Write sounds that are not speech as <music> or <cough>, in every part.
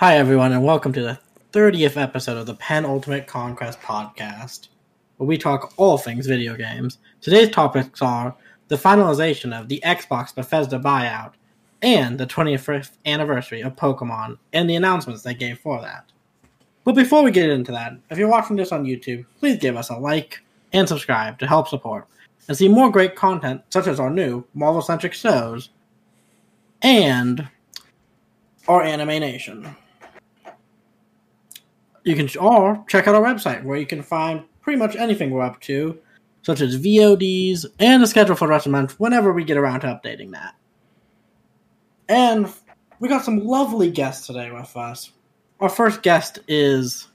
Hi, everyone, and welcome to the 30th episode of the Pen Ultimate Conquest podcast, where we talk all things video games. Today's topics are the finalization of the Xbox Bethesda buyout and the 25th anniversary of Pokemon and the announcements they gave for that. But before we get into that, if you're watching this on YouTube, please give us a like and subscribe to help support and see more great content such as our new Marvel centric shows and our Anime Nation. You can or check out our website where you can find pretty much anything we're up to, such as VODs and the schedule for the rest of the month whenever we get around to updating that. And we got some lovely guests today with us. Our first guest is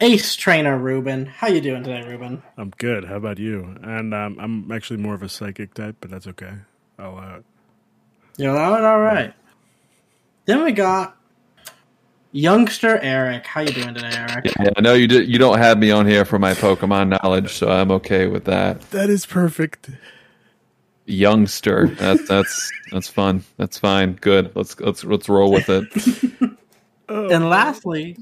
Ace Trainer Ruben. How you doing today, Ruben? I'm good. How about you? And um, I'm actually more of a psychic type, but that's okay. I'll. Uh, You're all all right. Then we got youngster Eric. How you doing today, Eric? Yeah, I know you do, you don't have me on here for my Pokemon knowledge, so I'm okay with that. that is perfect. Youngster, that's that's that's fun. That's fine. Good. Let's let's let's roll with it. <laughs> Oh, and lastly,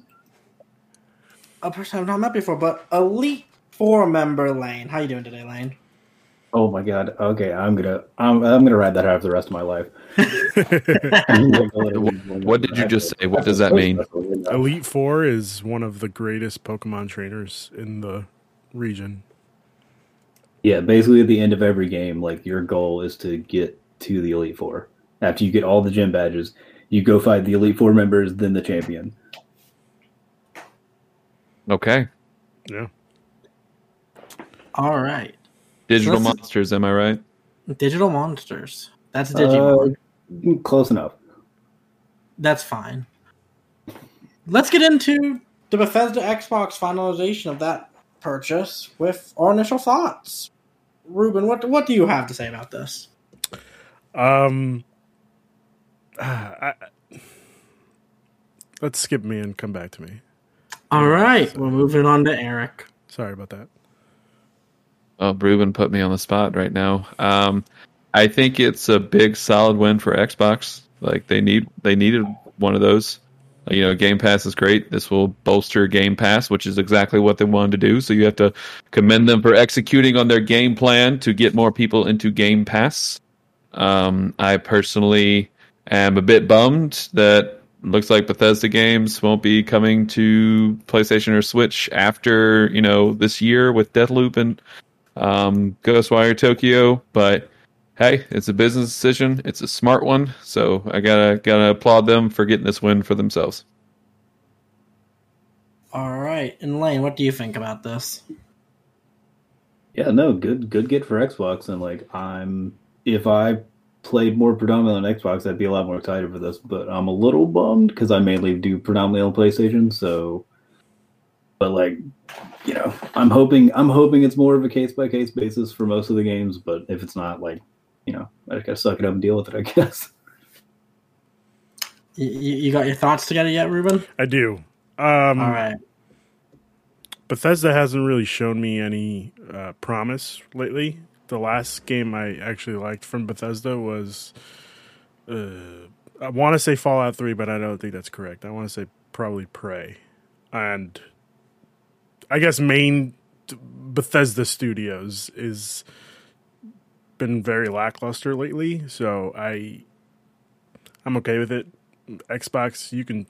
a person I've not met before, but Elite Four member Lane. How you doing today, Lane? Oh my god. Okay, I'm gonna I'm I'm gonna ride that out for the rest of my life. <laughs> <laughs> What did you just say? What does that mean? Elite Four is one of the greatest Pokemon trainers in the region. Yeah, basically at the end of every game, like your goal is to get to the Elite Four. After you get all the gym badges, you go fight the Elite Four members, then the champion. Okay. Yeah. All right, Digital So monsters, am I right? Digital Monsters. That's Digimon. Uh, close enough. That's fine. Let's get into the Bethesda Xbox finalization of that purchase with our initial thoughts. Ruben, what what do you have to say about this? Um. <sighs> I, let's skip me and come back to me. All right, we're moving on to Eric. Sorry about that. Oh, Ruben put me on the spot right now. Um, I think it's a big, solid win for Xbox. Like they need, they needed one of those. You know, Game Pass is great. This will bolster Game Pass, which is exactly what they wanted to do. So you have to commend them for executing on their game plan to get more people into Game Pass. Um, I personally am a bit bummed that looks like Bethesda games won't be coming to PlayStation or Switch after you know this year with Deathloop and um, Ghostwire Tokyo, but hey, it's a business decision. It's a smart one, so I gotta gotta applaud them for getting this win for themselves. All right, and Lane, what do you think about this? Yeah, no, good good get for Xbox and like I'm if I played more predominantly on Xbox, I'd be a lot more excited for this, but I'm a little bummed because I mainly do predominantly on PlayStation, so but like you know, I'm hoping I'm hoping it's more of a case by case basis for most of the games, but if it's not like, you know, I just gotta suck it up and deal with it, I <laughs> guess. You, you got your thoughts together yet, Ruben? I do. Um, All right. Bethesda hasn't really shown me any uh, promise lately. The last game I actually liked from Bethesda was, uh, I want to say Fallout 3, but I don't think that's correct. I want to say probably Prey. And I guess main Bethesda Studios is been very lackluster lately, so I I'm okay with it. Xbox, you can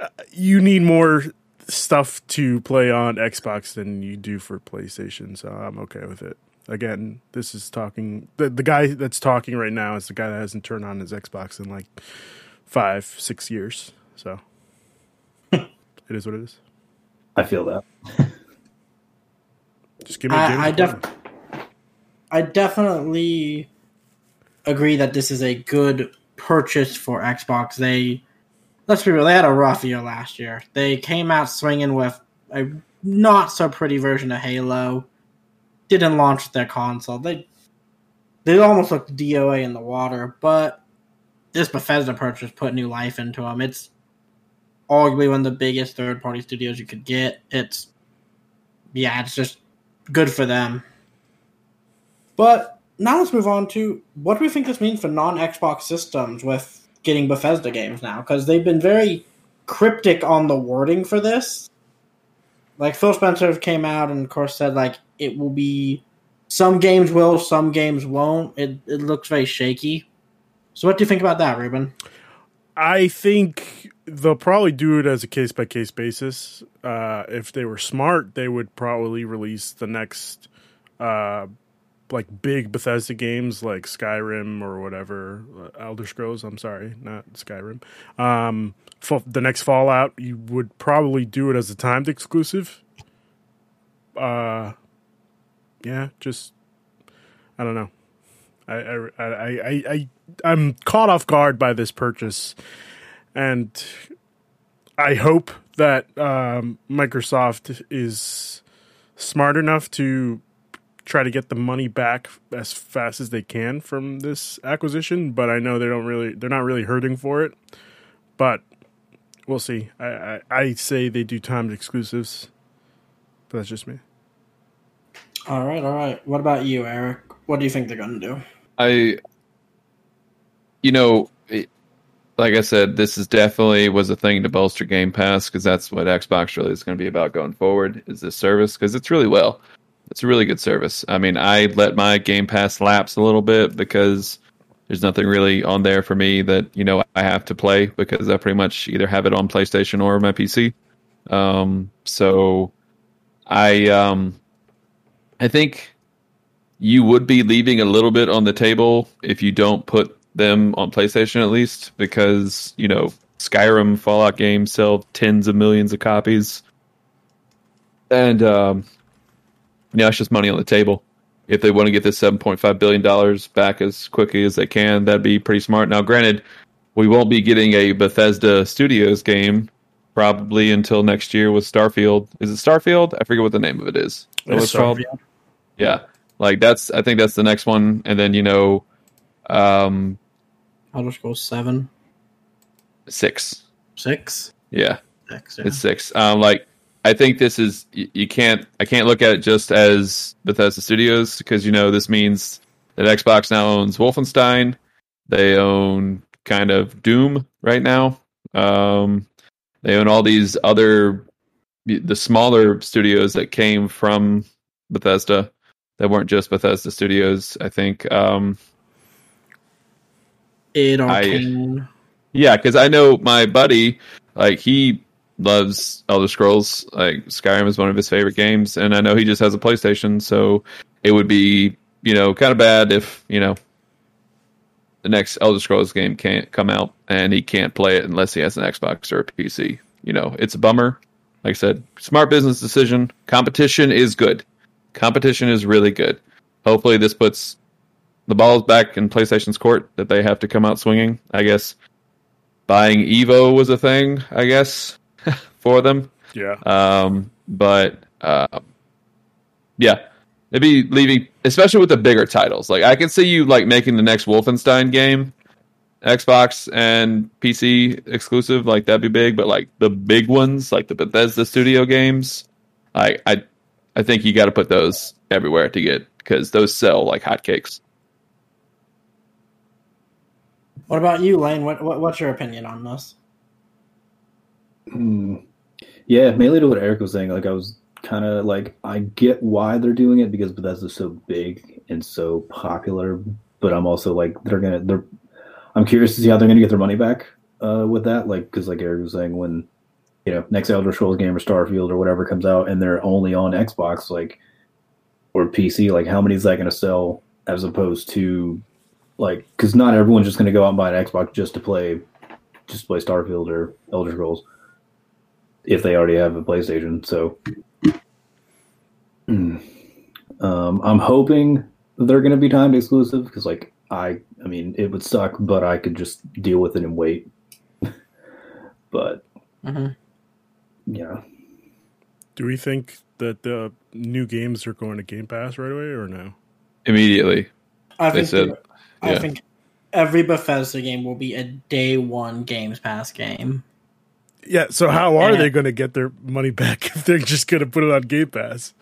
uh, you need more stuff to play on Xbox than you do for PlayStation, so I'm okay with it. Again, this is talking the the guy that's talking right now is the guy that hasn't turned on his Xbox in like five, six years. So <laughs> it is what it is. I feel that. <laughs> Just give me I, I, to def- I definitely agree that this is a good purchase for Xbox. They, let's be real, they had a rough year last year. They came out swinging with a not so pretty version of Halo. Didn't launch their console. They they almost looked DOA in the water, but this Bethesda purchase put new life into them. It's arguably one of the biggest third party studios you could get. It's yeah, it's just good for them. But now let's move on to what do we think this means for non Xbox systems with getting Bethesda games now because they've been very cryptic on the wording for this. Like Phil Spencer came out and of course said like it will be some games will, some games won't. It it looks very shaky. So what do you think about that, Ruben? I think they'll probably do it as a case by case basis. Uh, if they were smart, they would probably release the next uh, like big Bethesda games like Skyrim or whatever, uh, Elder Scrolls. I'm sorry, not Skyrim. Um, the next Fallout, you would probably do it as a timed exclusive. Uh, yeah, just I don't know. I I I, I I'm caught off guard by this purchase, and I hope that um, Microsoft is smart enough to try to get the money back as fast as they can from this acquisition. But I know they don't really they're not really hurting for it. But we'll see. I I, I say they do timed exclusives. But that's just me. All right, all right. What about you, Eric? What do you think they're going to do? I, you know, it, like I said, this is definitely was a thing to bolster Game Pass because that's what Xbox really is going to be about going forward. Is this service because it's really well, it's a really good service. I mean, I let my Game Pass lapse a little bit because there's nothing really on there for me that you know I have to play because I pretty much either have it on PlayStation or my PC. Um, so I um, I think you would be leaving a little bit on the table if you don't put them on PlayStation at least, because you know Skyrim, Fallout games sell tens of millions of copies, and um, yeah, it's just money on the table. If they want to get this seven point five billion dollars back as quickly as they can, that'd be pretty smart. Now, granted, we won't be getting a Bethesda Studios game probably until next year with Starfield. Is it Starfield? I forget what the name of it is. What it's called? Yeah, like that's. I think that's the next one, and then you know, um, Elder Scrolls seven, six. six, Yeah, six. Yeah. it's six. Um, like I think this is you, you can't. I can't look at it just as Bethesda Studios because you know this means that Xbox now owns Wolfenstein. They own kind of Doom right now. Um, they own all these other the smaller studios that came from Bethesda that weren't just Bethesda Studios. I think. Um, Id I- Arcane. Yeah, because I know my buddy, like he loves Elder Scrolls. Like Skyrim is one of his favorite games, and I know he just has a PlayStation, so it would be you know kind of bad if you know the next Elder Scrolls game can't come out and he can't play it unless he has an Xbox or a PC. You know, it's a bummer. Like I said, smart business decision. Competition is good. Competition is really good. Hopefully, this puts the balls back in PlayStation's court that they have to come out swinging. I guess buying Evo was a thing, I guess, <laughs> for them. Yeah. Um, but uh, yeah, maybe leaving, especially with the bigger titles. Like I can see you like making the next Wolfenstein game, Xbox and PC exclusive. Like that'd be big. But like the big ones, like the Bethesda Studio games, I I I think you got to put those everywhere to get because those sell like hotcakes. What about you, Lane? What, what what's your opinion on this? Hmm. Yeah, mainly to what Eric was saying. Like I was kind of like I get why they're doing it because Bethesda's so big and so popular, but I'm also like they're gonna they're. I'm curious to see how they're gonna get their money back uh, with that. Like because like Eric was saying, when you know next Elder Scrolls game or Starfield or whatever comes out and they're only on Xbox, like or PC, like how many is that gonna sell as opposed to like because not everyone's just gonna go out and buy an Xbox just to play just to play Starfield or Elder Scrolls if they already have a PlayStation. So Hmm. um, I'm hoping they're going to be timed exclusive because, like, I, I mean, it would suck, but I could just deal with it and wait. <laughs> but hmm yeah, Do we think that the new games are going to Game Pass right away or no? Immediately, I They think said- I yeah. think every Bethesda game will be a day one Games Pass game. Yeah. So how are Yeah. they going to get their money back <laughs> if they're just going to put it on Game Pass?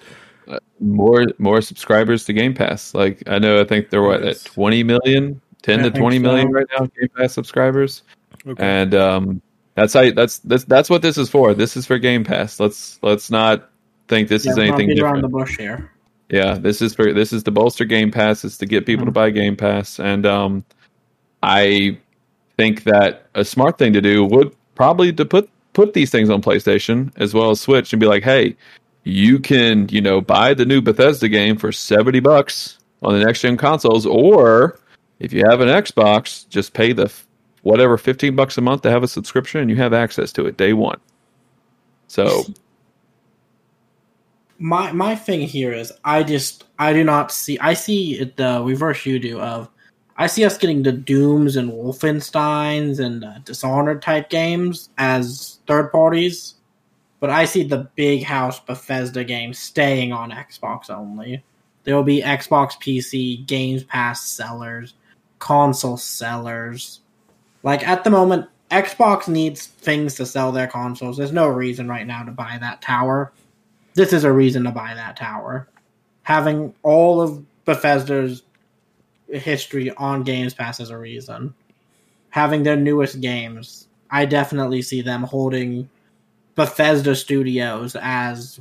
more more subscribers to Game Pass. Like I know, I think they're what Yes. at twenty million ten I to think twenty million so. right now Game Pass subscribers, Okay. and um, that's how you, that's that's that's what this is for. This is for Game Pass. Let's let's not think this Yeah, is anything beating around different. the bush here. Yeah, this is for this is to bolster Game Pass. It's to get people to Mhm. buy Game Pass, and um, I think that a smart thing to do would probably to put put these things on PlayStation as well as Switch, and be like, hey, you can you know buy the new Bethesda game for seventy bucks on the next gen consoles, or if you have an Xbox, just pay the f- whatever fifteen bucks a month to have a subscription, and you have access to it day one. So my my thing here is I just I do not see I see it the reverse you do of I see us getting the Dooms and Wolfensteins and uh, Dishonored type games as third parties, but I see the big house Bethesda games staying on Xbox only. There will be Xbox PC Games Pass sellers, console sellers. Like at the moment, Xbox needs things to sell their consoles. There's no reason right now to buy that tower this is a reason to buy that tower. Having all of Bethesda's history on Games Pass is a reason. Having their newest games, I definitely see them holding Bethesda Studios as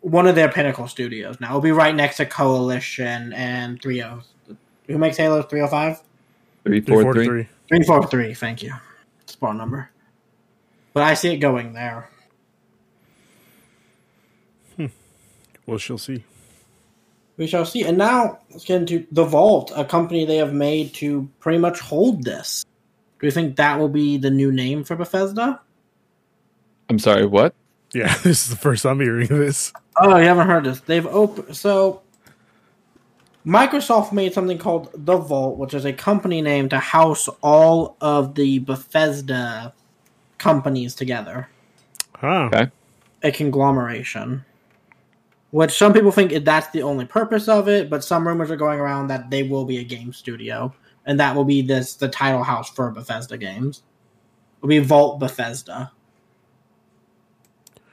one of their pinnacle studios. Now it'll be right next to Coalition and 30. Who makes Halo 305? three oh four three. 343. 343, thank you. Spawn number. But I see it going there. Well, she'll see. We shall see. And now let's get into the Vault, a company they have made to pretty much hold this. Do you think that will be the new name for Bethesda? I'm sorry, what? Yeah, <laughs> this is the first I'm hearing of this. Oh, you haven't heard this. They've opened so Microsoft made something called the Vault, which is a company name to house all of the Bethesda companies together. Huh. Okay. a conglomeration. Which some people think that's the only purpose of it, but some rumors are going around that they will be a game studio, and that will be this the title house for Bethesda games. It'll be Vault Bethesda,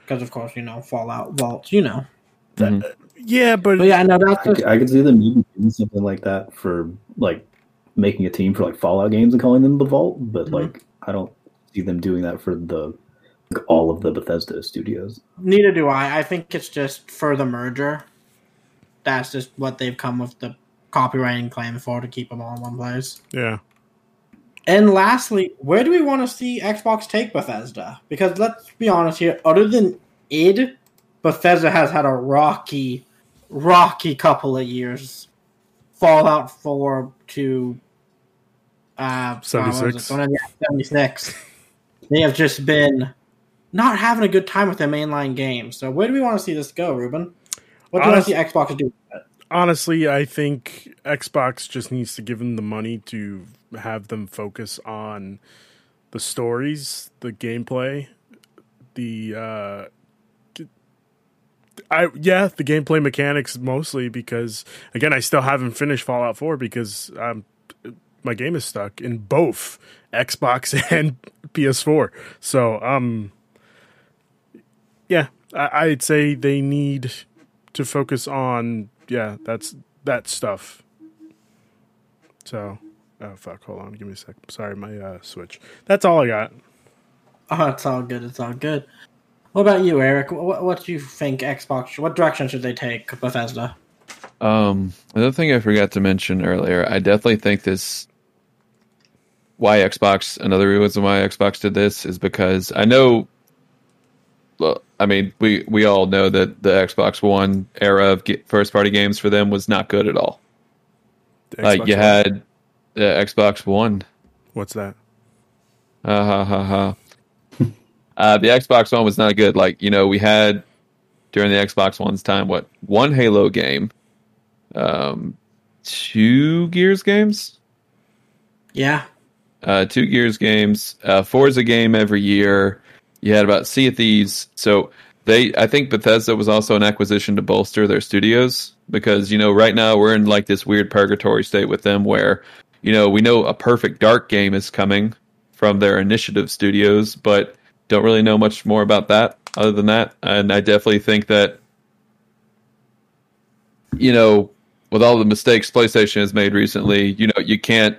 because of course you know Fallout Vault, you know. Mhm. Yeah, but But yeah, no, that's I, just, I could see them doing something like that for like making a team for like Fallout games and calling them the Vault, but Mhm. like I don't see them doing that for the like, all of the Bethesda studios. neither do I. I think it's just for the merger. That's just what they've come with the copywriting claim for to keep them all in one place. yeah. And lastly, where do we want to see Xbox take Bethesda? Because let's be honest here, other than id, Bethesda has had a rocky, rocky couple of years. Fallout 4 to uh, what was it? 76. One of the- 76. They have just been not having a good time with their mainline games. So where do we want to see this go, Ruben? What do you want to see Xbox do? Honestly, I think Xbox just needs to give them the money to have them focus on the stories, the gameplay, the uh I yeah, the gameplay mechanics mostly because again, I still haven't finished Fallout 4 because um my game is stuck in both Xbox <laughs> and PS4. So, um yeah, I, I'd say they need to focus on yeah, that's that stuff. So, oh fuck, hold on, give me a sec. Sorry, my uh, switch. That's all I got. <laughs> Oh, it's all good. It's all good. What about you, Eric? What, what do you think Xbox? What direction should they take Bethesda? Um, another thing I forgot to mention earlier, I definitely think this why Xbox. Another reason why Xbox did this is because I know. Well, I mean, we we all know that the Xbox One era of first party games for them was not good at all. Like Xbox you One. had the Xbox One. what's that? Ha ha ha ha. uh, the Xbox One was not good. Like you know, we had during the Xbox One's time, what one Halo game, um, two Gears games, Yeah, uh, two Gears games, uh, Forza game every year. You had about Sea of Thieves. So they, I think Bethesda was also an acquisition to bolster their studios because you know right now we're in like this weird purgatory state with them where you know we know a perfect dark game is coming from their initiative studios, but don't really know much more about that other than that. And I definitely think that you know with all the mistakes PlayStation has made recently, you know, you can't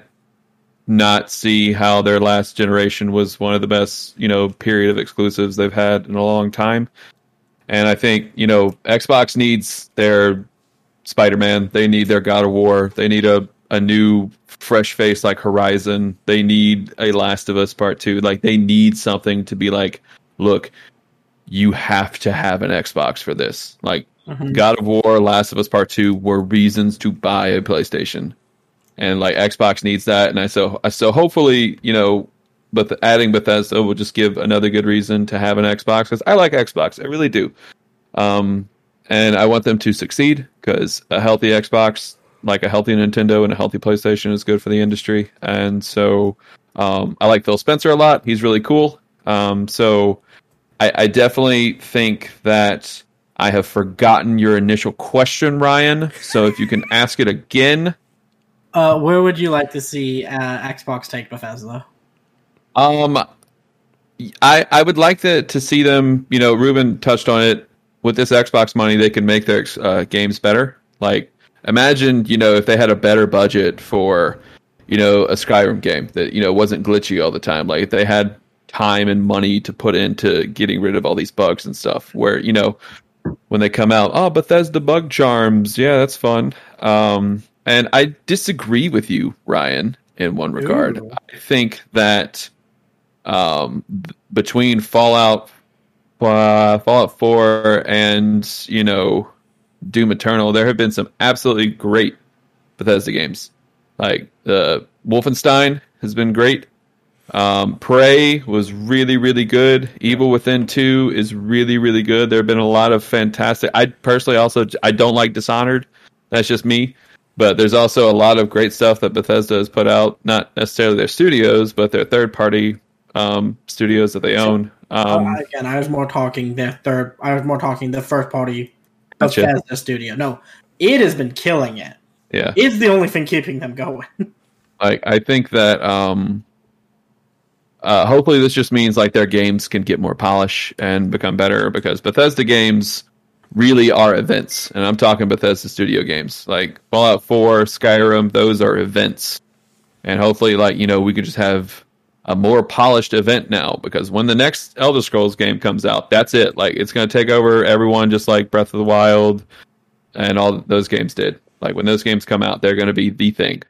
not see how their last generation was one of the best, you know, period of exclusives they've had in a long time. And I think, you know, Xbox needs their Spider Man, they need their God of War, they need a, a new fresh face like Horizon, they need a Last of Us Part 2. Like they need something to be like, look, you have to have an Xbox for this. Like Mhm. God of War, Last of Us Part Two were reasons to buy a PlayStation, and like Xbox needs that. And I so so hopefully you know, but adding Bethesda will just give another good reason to have an Xbox because I like Xbox, I really do. Um, and I want them to succeed because a healthy Xbox, like a healthy Nintendo and a healthy PlayStation, is good for the industry. And so um, I like Phil Spencer a lot. He's really cool. Um, so I, I definitely think that I have forgotten your initial question, Ryan. So if you can ask it again. Uh, where would you like to see uh, Xbox take Bethesda? Um, I I would like to to see them. You know, Ruben touched on it. With this Xbox money, they can make their uh, games better. Like, imagine you know if they had a better budget for, you know, a Skyrim game that you know wasn't glitchy all the time. Like, if they had time and money to put into getting rid of all these bugs and stuff. Where you know when they come out, oh Bethesda bug charms, yeah, that's fun. Um, and I disagree with you, Ryan, in one regard. Ooh. I think that um, between Fallout, uh, Fallout Four, and you know Doom Eternal, there have been some absolutely great Bethesda games. Like uh, Wolfenstein has been great. Um, Prey was really, really good. Evil Within Two is really, really good. There have been a lot of fantastic. I personally also I don't like Dishonored. That's just me. But there's also a lot of great stuff that Bethesda has put out. Not necessarily their studios, but their third party um, studios that they own. Um, Uh, again, I was more talking their third. I was more talking the first party Gotcha. Bethesda studio. No, it has been killing it. yeah. It's the only thing keeping them going. <laughs> like I think that um uh hopefully this just means like their games can get more polish and become better because Bethesda games really are events. And I'm talking Bethesda studio games like Fallout 4, Skyrim those are events. And hopefully like you know we could just have a more polished event now because when the next Elder Scrolls game comes out that's it. Like it's going to take over everyone just like Breath of the Wild and all those games did. Like when those games come out they're going to be the thing.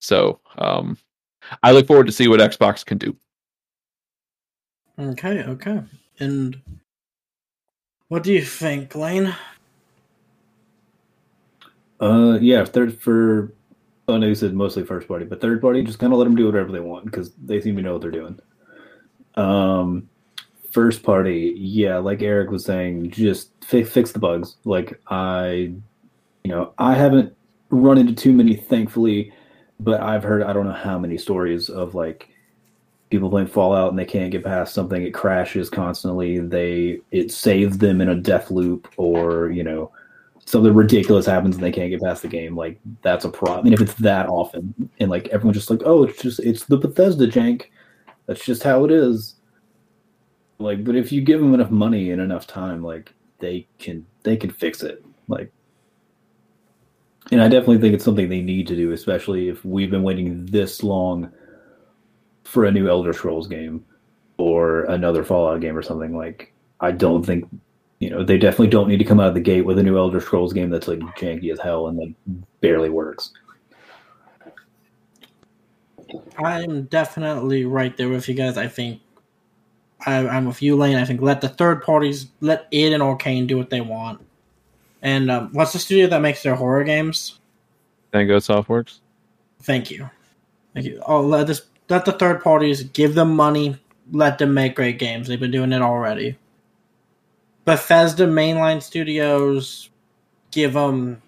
So um, I look forward to see what Xbox can do. okay, okay. And what do you think, Lane? Uh, yeah, third for. Oh no, you said mostly first party, but third party, just kind of let them do whatever they want because they seem to know what they're doing. Um, first party, yeah, like Eric was saying, just fix fix the bugs. Like I, you know, I haven't run into too many, thankfully, but I've heard I don't know how many stories of like people playing Fallout and they can't get past something. It crashes constantly. They it saves them in a death loop, or you know, something ridiculous happens and they can't get past the game. Like that's a problem. And if it's that often, and like everyone's just like, oh, it's just it's the Bethesda jank. That's just how it is. Like, but if you give them enough money and enough time, like they can they can fix it. Like, and I definitely think it's something they need to do, especially if we've been waiting this long for a new Elder Scrolls game or another Fallout game or something. Like, I don't think you know they definitely don't need to come out of the gate with a new Elder Scrolls game that's like janky as hell and like barely works. I'm definitely right there with you guys. I think I, I'm with you, Lane. I think let the third parties, let id and Arcane do what they want. And um, what's the studio that makes their horror games? Tango Softworks. Thank you, thank you. Oh, let this let the third parties give them money. Let them make great games. They've been doing it already. Bethesda mainline studios give them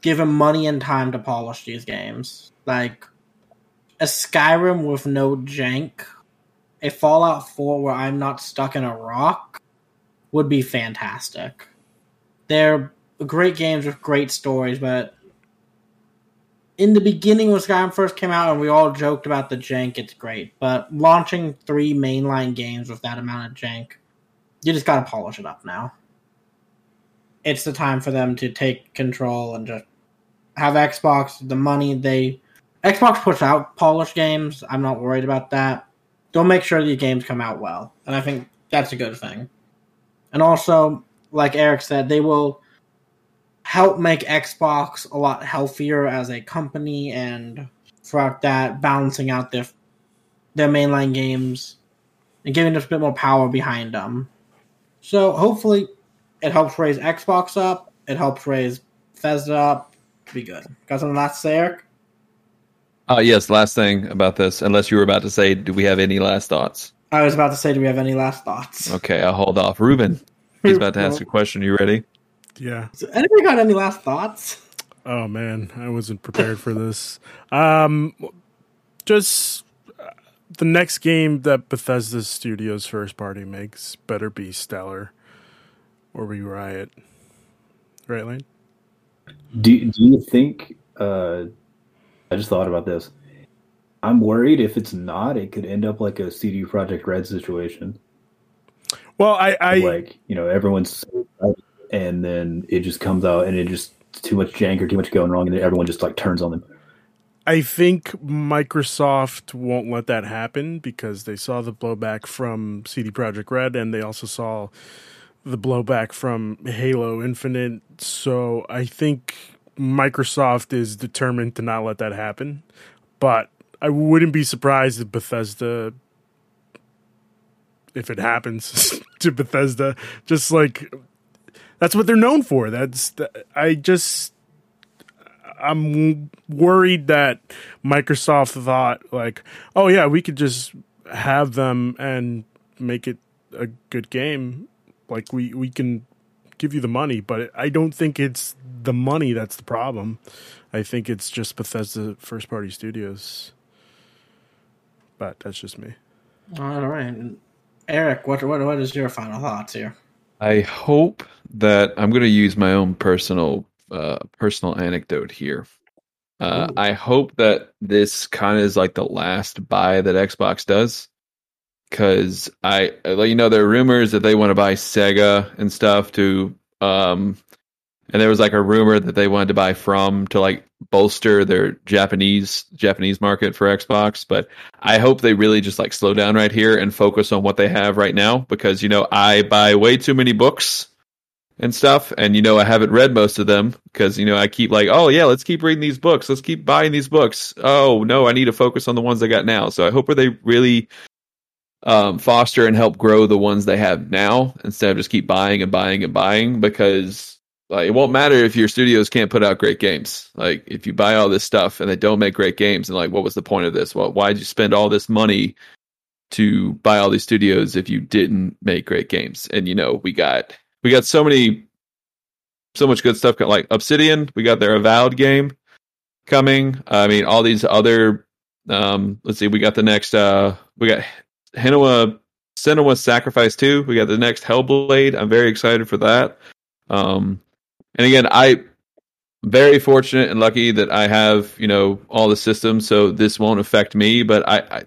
give them money and time to polish these games. Like a Skyrim with no jank, a Fallout 4 where I'm not stuck in a rock would be fantastic. They're great games with great stories, but in the beginning when Skyrim first came out and we all joked about the jank, it's great. But launching three mainline games with that amount of jank, you just gotta polish it up now. It's the time for them to take control and just have Xbox the money they Xbox puts out polished games. I'm not worried about that. They'll make sure these games come out well, and I think that's a good thing. And also, like Eric said, they will help make Xbox a lot healthier as a company, and throughout that, balancing out their their mainline games and giving us a bit more power behind them. So hopefully, it helps raise Xbox up. It helps raise Bethesda up. Be good. Got something last to say, Eric? Uh, yes, last thing about this, unless you were about to say, do we have any last thoughts? I was about to say, do we have any last thoughts? Okay, I'll hold off. Ruben, he's <laughs> about to ask a question. You ready? Yeah. So anybody got any last thoughts? Oh man, I wasn't prepared for this. Um, just uh, the next game that Bethesda Studios first party makes better be stellar, or we riot. Right, Lane? Do Do you think? Uh, I just thought about this. I'm worried if it's not, it could end up like a CD Projekt Red situation. Well, I, I like you know everyone's, so excited, and then it just comes out and it just too much jank or too much going wrong, and everyone just like turns on them. I think Microsoft won't let that happen because they saw the blowback from CD Projekt Red and they also saw the blowback from Halo Infinite. So I think Microsoft is determined to not let that happen. But I wouldn't be surprised if Bethesda if it happens <laughs> to Bethesda just like that's what they're known for. That's I just I'm worried that Microsoft thought like, oh yeah, we could just have them and make it a good game. Like we we can give you the money, but I don't think it's the money that's the problem. I think it's just Bethesda first party studios. But that's just me. All right, Eric, what what what is your final thoughts here? I hope that I'm going to use my own personal uh, personal anecdote here. Uh, I hope that this kind of is like the last buy that Xbox does, because I, you know, there are rumors that they want to buy Sega and stuff to, um, and there was like a rumor that they wanted to buy From to like bolster their Japanese Japanese market for Xbox. But I hope they really just like slow down right here and focus on what they have right now, because you know I buy way too many books and stuff. And you know, I haven't read most of them because you know I keep like, oh yeah, let's keep reading these books, let's keep buying these books. Oh no, I need to focus on the ones I got now. So I hope they really um, foster and help grow the ones they have now instead of just keep buying and buying and buying because. Like, it won't matter if your studios can't put out great games. Like if you buy all this stuff and they don't make great games, and like, what was the point of this? Well, why did you spend all this money to buy all these studios if you didn't make great games? And you know, we got we got so many so much good stuff like obsidian we got their avowed game coming i mean all these other um let's see we got the next uh we got Hinoa Senua Sacrifice 2. We got the next Hellblade. I'm very excited for that. Um and again, I very fortunate and lucky that I have, you know, all the systems so this won't affect me, but I, I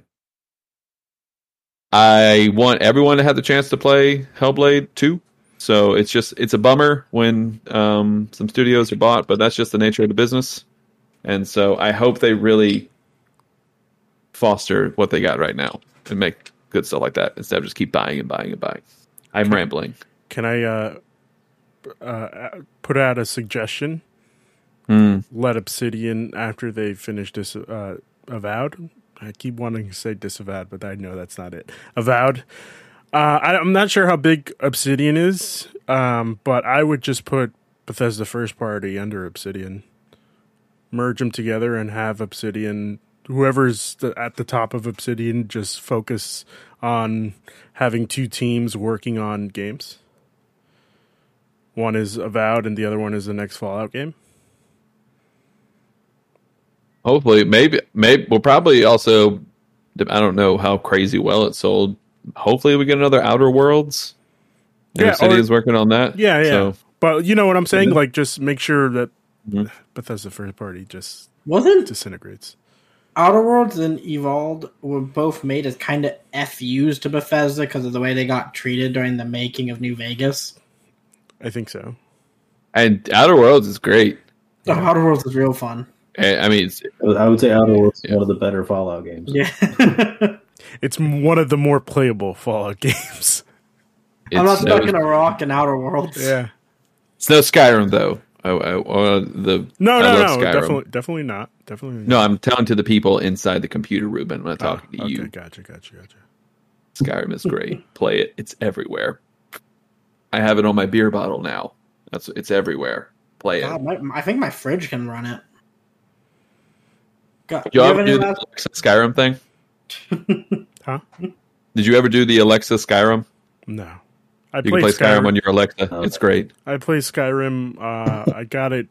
I want everyone to have the chance to play Hellblade 2. So it's just it's a bummer when um, some studios are bought, but that's just the nature of the business. And so I hope they really foster what they got right now and make good stuff like that instead of just keep buying and buying and buying. I'm Can- rambling. Can I uh, uh, put out a suggestion? Hmm. Let Obsidian after they finish this uh, avowed. I keep wanting to say disavowed, but I know that's not it. Avowed. Uh, I, I'm not sure how big Obsidian is, um, but I would just put Bethesda first party under Obsidian. Merge them together and have Obsidian. Whoever's the, at the top of Obsidian just focus on having two teams working on games. One is Avowed, and the other one is the next Fallout game. Hopefully, maybe, maybe we'll probably also. I don't know how crazy well it sold. Hopefully, we get another Outer Worlds. Yeah, Yeah, City or- is working on that. Yeah, yeah. So, But you know what I'm saying? Mhm. Like, just make sure that Mhm. Bethesda first party just Wasn't disintegrates. Outer Worlds and Avowed were both made as kind of FUs to Bethesda because of the way they got treated during the making of New Vegas? I think so. and Outer Worlds is great. Oh, Outer Worlds is real fun. I I mean, it's, I would say Outer Worlds is Yeah. one of the better Fallout games. Yeah. <laughs> It's one of the more playable Fallout <laughs> games. I'm not it's no, stuck in a rock in Outer Worlds. yeah. it's no Skyrim though. Oh, uh, the No, I no, no. Skyrim. Definitely, definitely not. Definitely not. No, I'm telling to the people inside the computer, Ruben. When I'm not Oh, talking to okay, you. gotcha, gotcha, gotcha. Skyrim is great. <laughs> Play it. It's everywhere. I have it on my beer bottle now. That's it's everywhere. Play it. My, I think my fridge can run it. God, Did you you ever do the Alexa Skyrim thing? <laughs> <laughs> Huh? Did you ever do the Alexa Skyrim? No. I You can played play Skyrim, Skyrim. on your Alexa. Oh. It's great. I play Skyrim. Uh, I got it.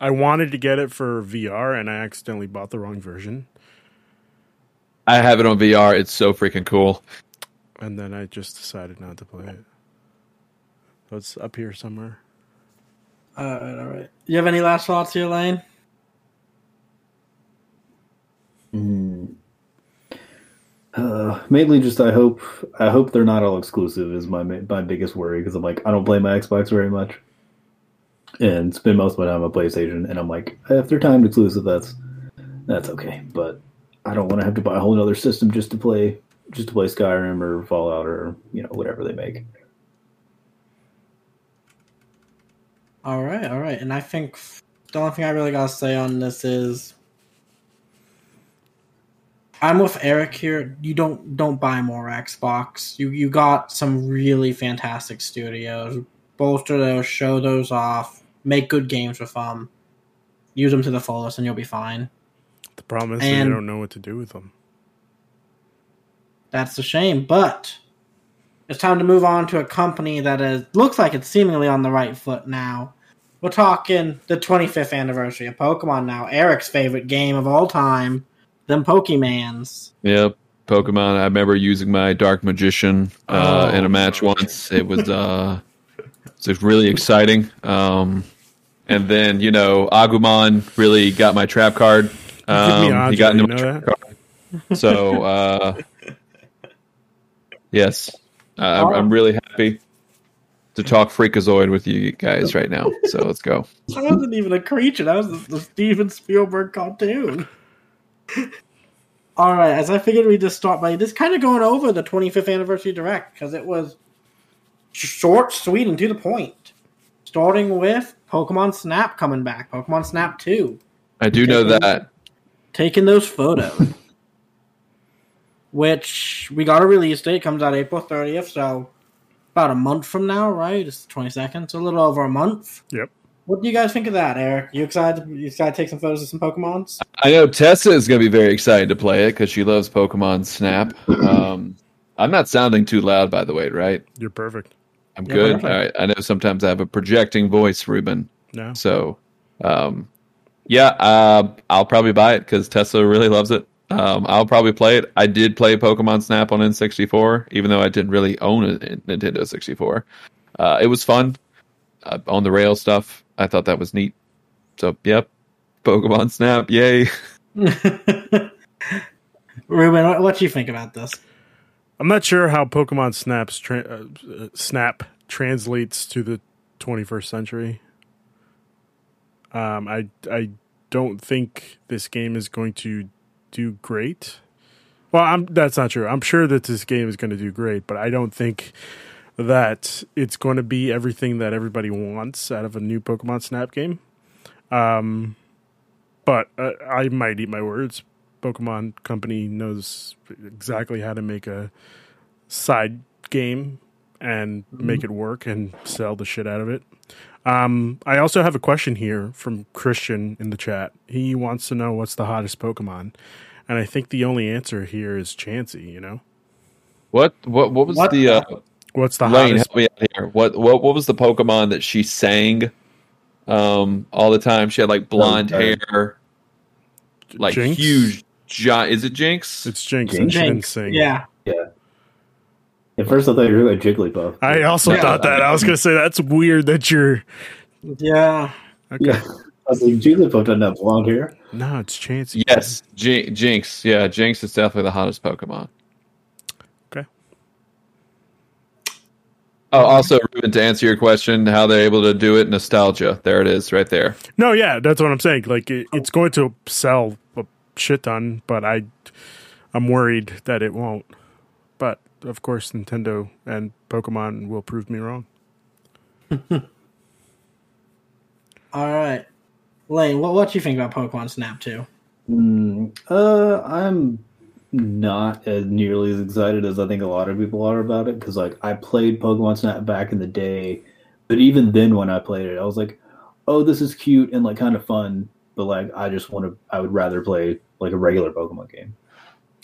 I wanted to get it for VR, and I accidentally bought the wrong version. I have it on VR. It's so freaking cool. And then I just decided not to play it. So it's up here somewhere. All right, all right. You have any last thoughts here, Lane? Hmm. Uh, mainly just I hope I hope they're not all exclusive is my my biggest worry because I'm like I don't play my Xbox very much, and spend most of my time on PlayStation, and I'm like if they're timed exclusive, that's that's okay, but I don't want to have to buy a whole other system just to play just to play Skyrim or Fallout or you know whatever they make. All right, all right. And I think the only thing I really gotta say on this is I'm with Eric here. You don't don't buy more Xbox. You you got some really fantastic studios. Bolster those, show those off, make good games with them. Use them to the fullest, and you'll be fine. The problem is that And- they don't know what to do with them. That's a shame, but it's time to move on to a company that is looks like it's seemingly on the right foot now. We're talking the 25th anniversary of Pokemon now, Eric's favorite game of all time, them Pokemans. Yep. Pokemon. I remember using my Dark Magician uh, Oh, in a match no. once. It was uh, it was really exciting. Um, and then you know Agumon really got my trap card. Give Um, he got into my know trap card. So uh, <laughs> yes, uh, I'm, I'm really happy to talk Freakazoid with you guys right now. So let's go. <laughs> That wasn't even a creature, that was the, Steven Spielberg cartoon. All right, as I figured we'd just start by just kind of going over the 25th anniversary direct because it was short, sweet, and to the point. Starting with Pokemon Snap coming back, Pokemon Snap 2. I do know that. taking those photos. Which we got a release date comes out April 30th, so about a month from now, right? It's the 22nd, so a little over a month. Yep. What do you guys think of that, Eric? You excited? You excited to take some photos of some Pokemons? I know Tessa is going to be very excited to play it because she loves Pokemon Snap. <clears throat> Um, I'm not sounding too loud, by the way, right? You're perfect. I'm Yeah, good. perfect. All right. I know sometimes I have a projecting voice, Ruben. No. So, um, yeah, uh, I'll probably buy it because Tessa really loves it. Um, I'll probably play it. I did play Pokemon Snap on N64, even though I didn't really own a Nintendo 64. Uh, it was fun uh, on the rail stuff. I thought that was neat. So, yep, Pokemon Snap, yay! <laughs> Ruben, what, what do you think about this? I'm not sure how Pokemon Snaps tra- uh, Snap translates to the 21st century. Um, I I don't think this game is going to do great. Well, I'm that's not true. I'm sure that this game is going to do great, but I don't think that it's going to be everything that everybody wants out of a new Pokemon Snap game. Um, but uh, I might eat my words. Pokemon Company knows exactly how to make a side game and make it work and sell the shit out of it. Um, I also have a question here from Christian in the chat. He wants to know what's the hottest Pokemon, and I think the only answer here is Chansey. You know, What what what was What the uh, what's the Lane? hottest? Help me out here. What what what was the Pokemon that she sang um all the time? She had like blonde uh, hair, like Jynx? huge giant. Is it Jynx? It's Jynx, Jynx? and she didn't sing. Yeah. At first, I thought you were a Jigglypuff. I also Yeah. thought that. I was gonna say that's weird that you're. Yeah. Okay. yeah, I was like Jigglypuff doesn't have blonde hair. No, it's Chansey. yes, Jin- Jynx. Yeah, Jynx is definitely the hottest Pokemon. Okay. Oh, also, Ruben, to answer your question, how they're able to do it, nostalgia. There it is, right there. No, yeah, that's what I'm saying. Like it, it's going to sell a shit ton, but I, I'm worried that it won't. But of course, Nintendo and Pokemon will prove me wrong. <laughs> All right, Lane, what what do you think about Pokemon Snap Two? Mm, uh, I'm not as nearly as excited as I think a lot of people are about it because like I played Pokemon Snap back in the day, but even then when I played it, I was like, oh, this is cute and like kind of fun, but like I just want to, I would rather play like a regular Pokemon game.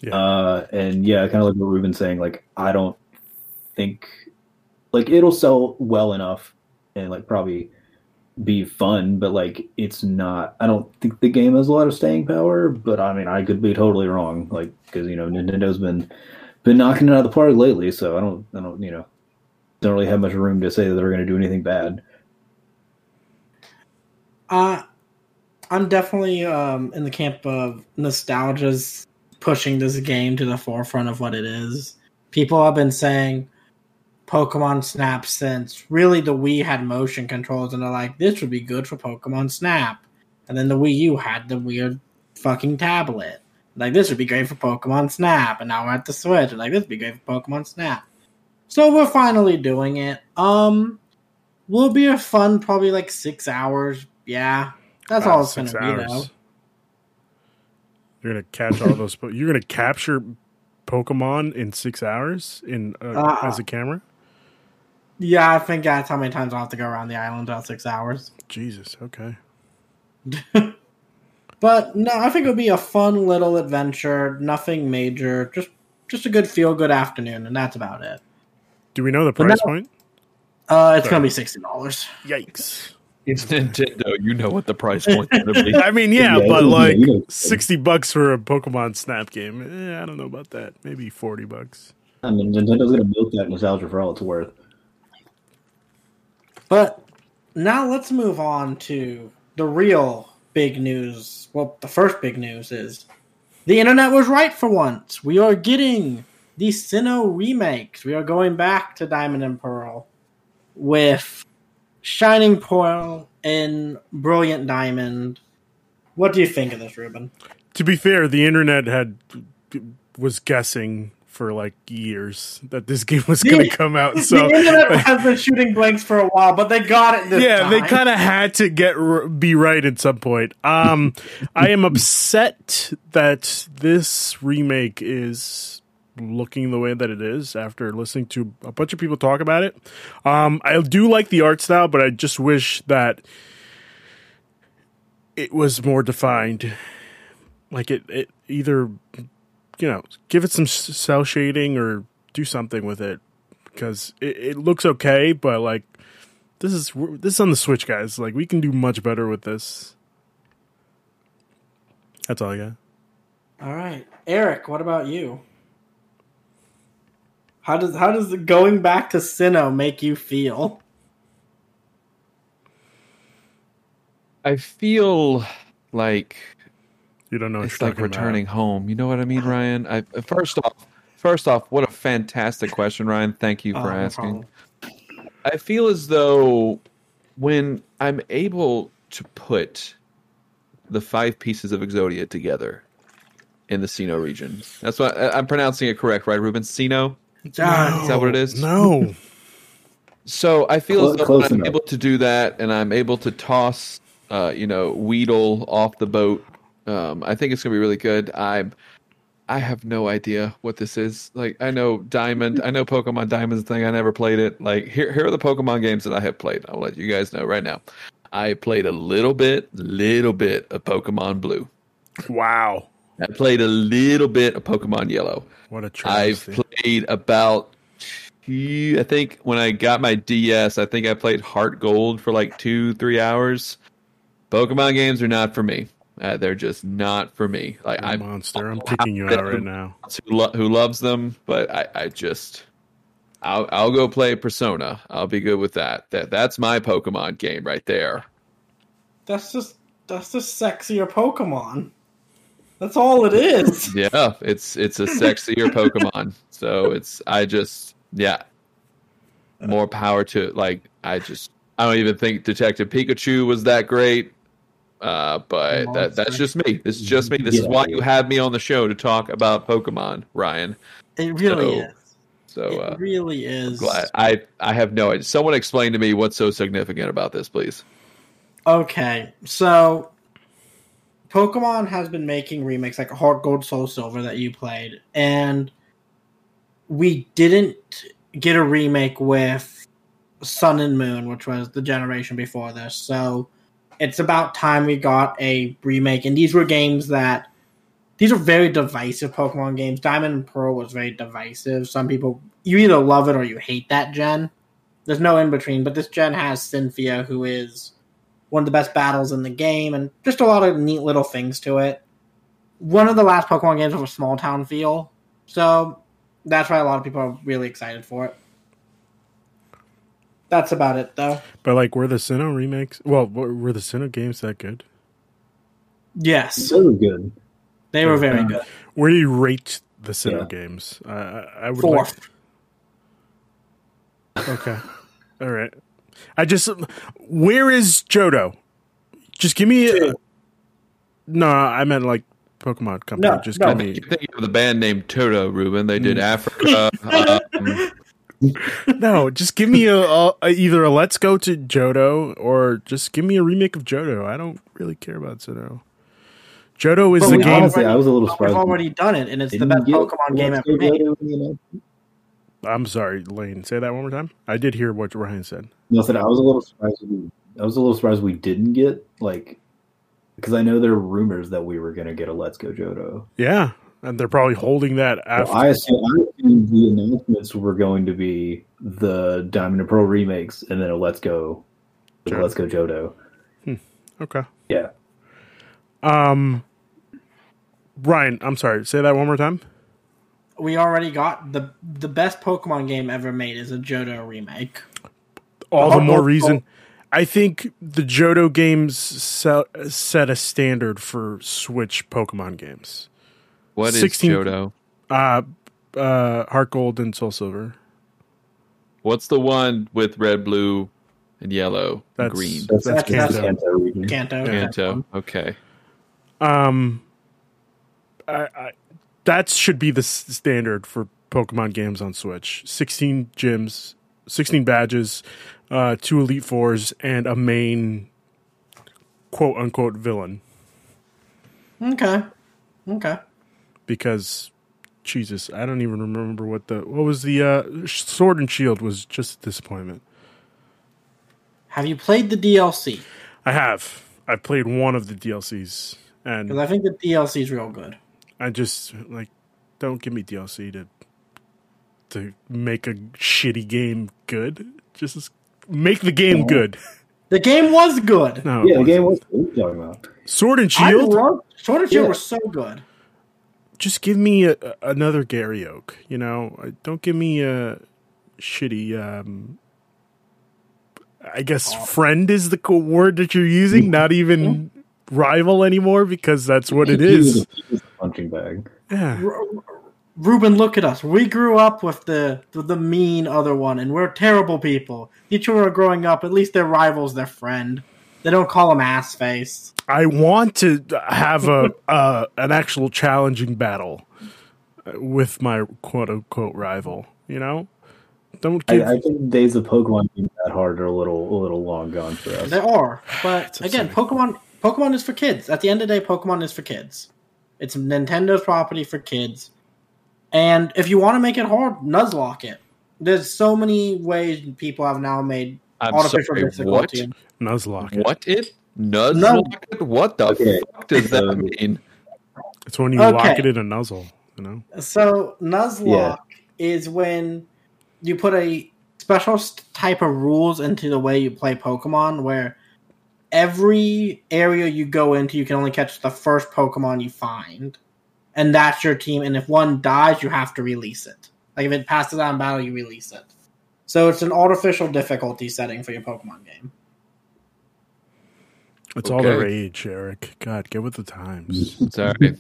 Yeah. Uh, and yeah, kind of like what Ruben's saying, like I don't think like it'll sell well enough and like probably be fun, but like it's not. I don't think the game has a lot of staying power. But I mean, I could be totally wrong, like because you know Nintendo's been been knocking it out of the park lately. So I don't, I don't, you know, don't really have much room to say that they're going to do anything bad. Uh, I'm definitely um, in the camp of nostalgia's pushing this game to the forefront of what it is. People have been saying Pokemon Snap since really the Wii had motion controls, and they're like, this would be good for Pokemon Snap. And then the Wii U had the weird fucking tablet. Like, this would be great for Pokemon Snap. And now we're at the Switch, and like, this would be great for Pokemon Snap. So we're finally doing it. Um, will be a fun, probably like six hours. Yeah, that's all it's gonna be though. You're gonna catch all those. po- You're gonna capture Pokemon in six hours in uh, Uh, as a camera. Yeah, I think that's how many times I'll have to go around the island about six hours. Jesus. Okay. <laughs> But no, I think it would be a fun little adventure. Nothing major. Just just a good feel good afternoon, and that's about it. Do we know the price now- point? Uh, it's Sorry. gonna be sixty dollars. Yikes. It's Nintendo. You know what the price point is going to be. <laughs> I mean, yeah, Yeah, but like you know. sixty bucks for a Pokemon Snap game. Eh, I don't know about that. Maybe forty bucks. I mean, Nintendo's going to milk that nostalgia for all it's worth. But now let's move on to the real big news. Well, the first big news is the internet was right for once. We are getting the Sinnoh remakes. We are going back to Diamond and Pearl with Shining Pearl and Brilliant Diamond. What do you think of this, Ruben? To be fair, the internet had was guessing for like years that this game was going to come out. <laughs> the internet <laughs> has been shooting blanks for a while, but they got it this yeah, time. they kind of had to get r- be right at some point. Um, I am upset that this remake is looking the way that it is after listening to a bunch of people talk about it. Um, I do like the art style, but I just wish that it was more defined. Like it, it either you know give it some cell shading or do something with it because it, it looks okay, but like this is this is on the Switch, guys. Like we can do much better with this. That's all I got. All right, Eric. What about you? How does how does going back to Sinnoh make you feel? I feel like You don't know what it's you're like talking returning home. You know what I mean, <sighs> Ryan? I uh, first off, first off, what a fantastic question, Ryan. Thank you Oh, for no asking. problem. I feel as though when I'm able to put the five pieces of Exodia together in the Sino region. That's what I- uh, I'm pronouncing it correct, right, Ruben? Sino. John, Is that what it is? No, So I feel Close- as though I'm enough. able to do that, and I'm able to toss, uh, you know, Weedle off the boat. Um, I think it's gonna be really good. I'm, I have no idea what this is. Like, I know Diamond, I know Pokemon Diamond's thing. I never played it. Like, here, here are the Pokemon games that I have played. I'll let you guys know right now. I played a little bit, little bit of Pokemon Blue. wow, I played a little bit of Pokemon Yellow. what a I've travesty! Played about. I think when I got my DS, I think I played Heart Gold for like two, three hours. Pokemon games are not for me. Uh, they're just not for me. Like You're a I, monster. I'm kicking you out right now. who, lo- who loves them, but I, I just, I'll, I'll go play Persona. I'll be good with that. That that's my Pokemon game right there. that's just that's just sexier Pokemon. That's all it is. <laughs> Yeah, it's it's a sexier Pokemon. So it's I just yeah. more power to it. like I just I don't even think Detective Pikachu was that great. Uh, but that, that's just me. This is just me. This is why you have me on the show to talk about Pokemon, Ryan. It really So, is. So it uh, really is. glad I I have no idea. Someone explain to me what's so significant about this, please. Okay, so Pokemon has been making remakes like Heart Gold, Soul Silver that you played, and we didn't get a remake with Sun and Moon, which was the generation before this. So it's about time we got a remake, and these were games that these are very divisive Pokemon games. Diamond and Pearl was very divisive. Some people you either love it or you hate that gen. There's no in between, but this gen has Cynthia, who is one of the best battles in the game, and just a lot of neat little things to it. One of the last Pokemon games with a small town feel, so that's why a lot of people are really excited for it. That's about it, though. But like, were the Sinnoh remakes? Well, were were the Sinnoh games that good? Yes, So good. they were very good. Where do you rate the Sinnoh Yeah. games? I, I, I would Fourth. like. Okay, <laughs> all right. I just, where is Johto? Just give me. A, no, I meant like Pokemon Company. No, just no. give me. You think of the band named Toto, Ruben? They did Africa. <laughs> um, No, just give me a, a, a- either a Let's Go to Johto or just give me a remake of Johto. I don't really care about Sinnoh. Johto is But the we game. Honestly, I was a little We've surprised. already done it, and it's the Didn't best Pokemon game ever made. Johto in the announcement. I'm sorry, Lane. Say that one more time. I did hear what Ryan said. No, I was a little surprised. We, I was a little surprised we didn't get like because I know there were rumors that we were going to get a Let's Go Johto. Yeah, and they're probably holding that after. I assume, I assumed the announcements were going to be the Diamond and Pearl remakes and then a Let's Go, Sure. Let's Go Johto. okay. Yeah, Um, Ryan, I'm sorry. Say that one more time. We already got the the best Pokemon game ever made is a Johto remake. All the Oh, more oh, reason. I think the Johto games set, set a standard for Switch Pokemon games. what is 16 Johto? Uh, uh, Heart Gold and Soul Silver. What's the one with red, blue, and yellow, and That's green? That's, That's- Kanto. that's- Kanto region. Kanto. Kanto. Okay. Um, I, I, that should be the standard for Pokemon games on Switch. Sixteen gyms, sixteen badges, uh, two Elite Fours, and a main quote unquote villain. Okay. Okay. Because Jesus, I don't even remember what the what was the uh, Sword and Shield was just a disappointment. Have you played the DLC? I have. I played one of the DLCs, and Because I think the DLC is real good. I just like don't give me DLC to to make a shitty game good. Just make the game good. The game was good. No, Yeah, the game wasn't. What talking about? Sword and I Shield. loved Sword and Shield Yeah. was so good. Just give me a, a- another Gary Oak. You know, Uh, don't give me a shitty. um I guess friend is the word that you're using, <laughs> not even rival anymore, because that's what it He was is. A- he was a punching bag. Yeah. Ruben, look at us. We grew up with the, the the mean other one, and we're terrible people. Each one are growing up. At least their rival's their friend. They don't call him ass face. I want to have a <laughs> uh, an actual challenging battle with my quote unquote rival. You know, don't give. I, I think days of Pokemon being that hard are a little a little long gone for us. There are, but again. Pokemon Pokemon is for kids. At the end of the day, Pokemon is for kids. It's Nintendo's property for kids. And if you want to make it hard, Nuzlocke it. There's so many ways people have now made I'm artificial sorry. What? Nuzlocke. it. What it? Nuzlocke? What the Okay. fuck does that Um, mean? It's when you Okay. lock it in a nuzzle. You know. So Nuzlocke is when you put a special type of rules into the way you play Pokemon, where every area you go into, you can only catch the first Pokemon you find, and that's your team. And if one dies, you have to release it. Like if it passes out in battle, you release it. So it's an artificial difficulty setting for your Pokemon game. It's all the rage, Eric. God, get with the times. <laughs> Sorry.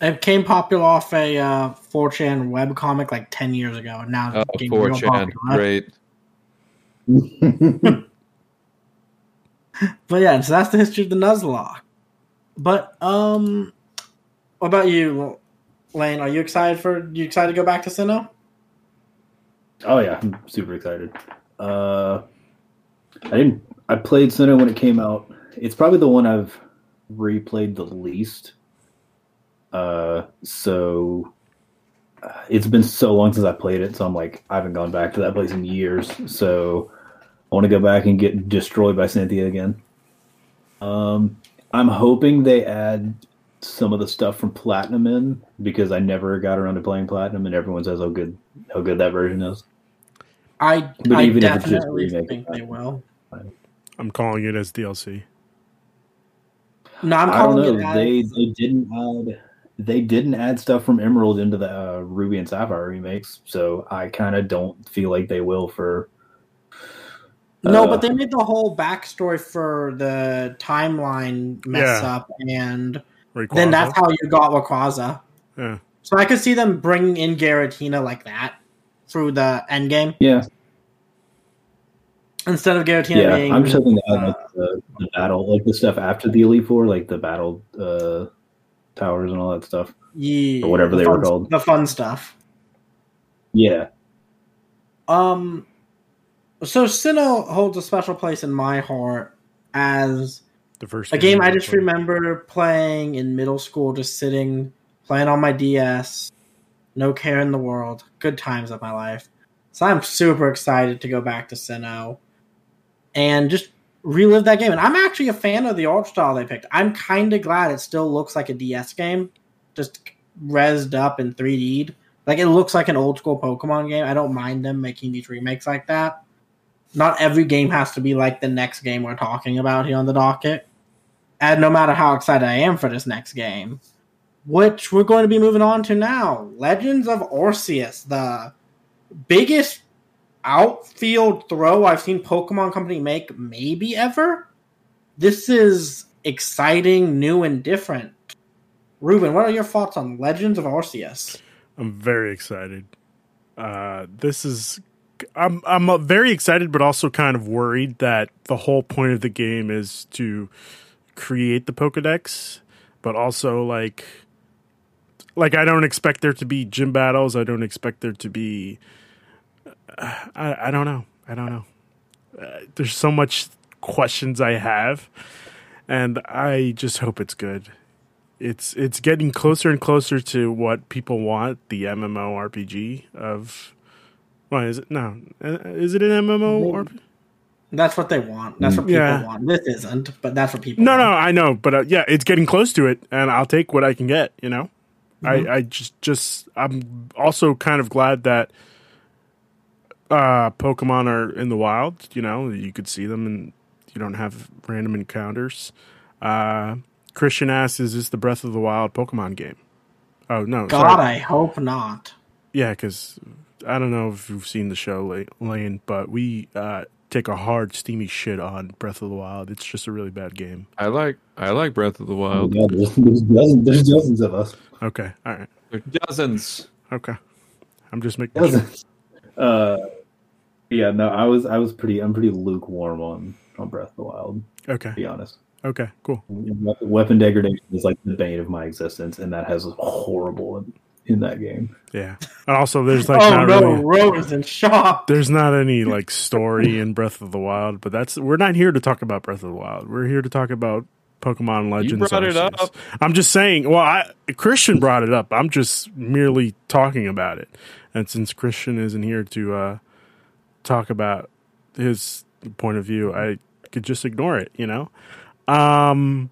It came popular off a uh, 4chan webcomic like 10 years ago, and now Oh, it's getting 4chan, popular. great. <laughs> But yeah, so that's the history of the Nuzlocke. But um, what about you, Lane? Are you excited for you excited to go back to Sinnoh? Oh yeah, I'm super excited. Uh, I didn't. I played Sinnoh when it came out. It's probably the one I've replayed the least. Uh, so it's been so long since I played it, so I'm like I haven't gone back to that place in years. So I want to go back and get destroyed by Cynthia again. Um, I'm hoping they add some of the stuff from Platinum in because I never got around to playing Platinum, and everyone says how good how good that version is. I But I even if it's just remake, think they will. I'm calling it as DLC. No, I'm I don't calling know. it They as- they didn't add they didn't add stuff from Emerald into the uh, Ruby and Sapphire remakes, so I kind of don't feel like they will for. No, uh, but they made the whole backstory for the timeline mess Yeah. up, and Rayquaza. then that's how you got Rayquaza. Yeah. So I could see them bringing in Giratina like that through the end game Yeah, instead of Giratina yeah. being. I'm just hoping they add uh, like the, the battle, like the stuff after the Elite Four, like the battle uh, towers and all that stuff. yeah, or whatever the they were called. the fun stuff. Yeah, Um, so Sinnoh holds a special place in my heart as the first a game I just played. remember playing in middle school, just sitting, playing on my DS, no care in the world, good times of my life. So I'm super excited to go back to Sinnoh and just relive that game. And I'm actually a fan of the art style they picked. I'm kind of glad it still looks like a DS game, just rezzed up in 3D. Like it looks like an old school Pokemon game. I don't mind them making these remakes like that. Not every game has to be like the next game we're talking about here on the docket. And no matter how excited I am for this next game, which we're going to be moving on to now Legends of Arceus, the biggest outfield throw I've seen Pokemon Company make maybe ever. This is exciting, new, and different. Ruben, what are your thoughts on Legends of Arceus? I'm very excited. Uh, this is I'm I'm uh, very excited, but also kind of worried that the whole point of the game is to create the Pokedex, but also like like I don't expect there to be gym battles. I don't expect there to be. uh, I I don't know. I don't know. Uh, there's so much questions I have, and I just hope it's good it's it's getting closer and closer to what people want the MMO RPG of. Why is it no? Uh, Is it an MMO? That's what they want. That's what people Yeah. want. This isn't, but that's what people No, want. no, I know, but uh, yeah, it's getting close to it, and I'll take what I can get. You know, I I just just I'm also kind of glad that uh Pokemon are in the wild. You know, you could see them, and you don't have random encounters. Uh Christian asks, "Is this the Breath of the Wild Pokemon game?" Oh no, God, sorry. I hope not. Yeah, because I don't know if you've seen the show, Lane, but we uh, take a hard, steamy shit on Breath of the Wild. It's just a really bad game. I like I like Breath of the oh, Wild. God, there's, there's dozens, there's dozens of us. Okay, all right, There are dozens. okay. I'm just making sure. Dozens. Uh, yeah, no, I was I was pretty I'm pretty lukewarm on on Breath of the Wild. Okay, To be honest. okay, cool. Weapon degradation is like the bane of my existence, and that has a horrible in, in that game. Yeah, and also there's like oh not no, really, Rose in shock. there's not any like story in Breath of the Wild, but that's we're not here to talk about Breath of the Wild. We're here to talk about Pokemon Legends. brought it up. I'm just saying. Well, I, Christian brought it up. I'm just merely talking about it, and since Christian isn't here to uh, talk about his point of view, I could just ignore it. You know. Um,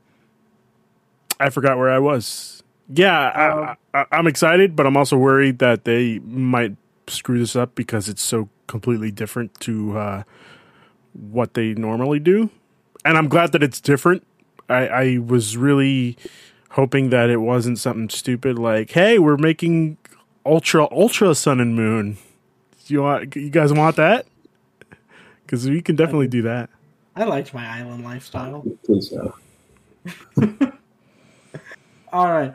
I forgot where I was. Yeah, I, I, I'm excited, but I'm also worried that they might screw this up because it's so completely different to uh, what they normally do. And I'm glad that it's different. I, I was really hoping that it wasn't something stupid like, "Hey, we're making ultra ultra sun and moon." You want you guys want that? Because we can definitely do that. I liked my island lifestyle. Please no. <laughs> All right.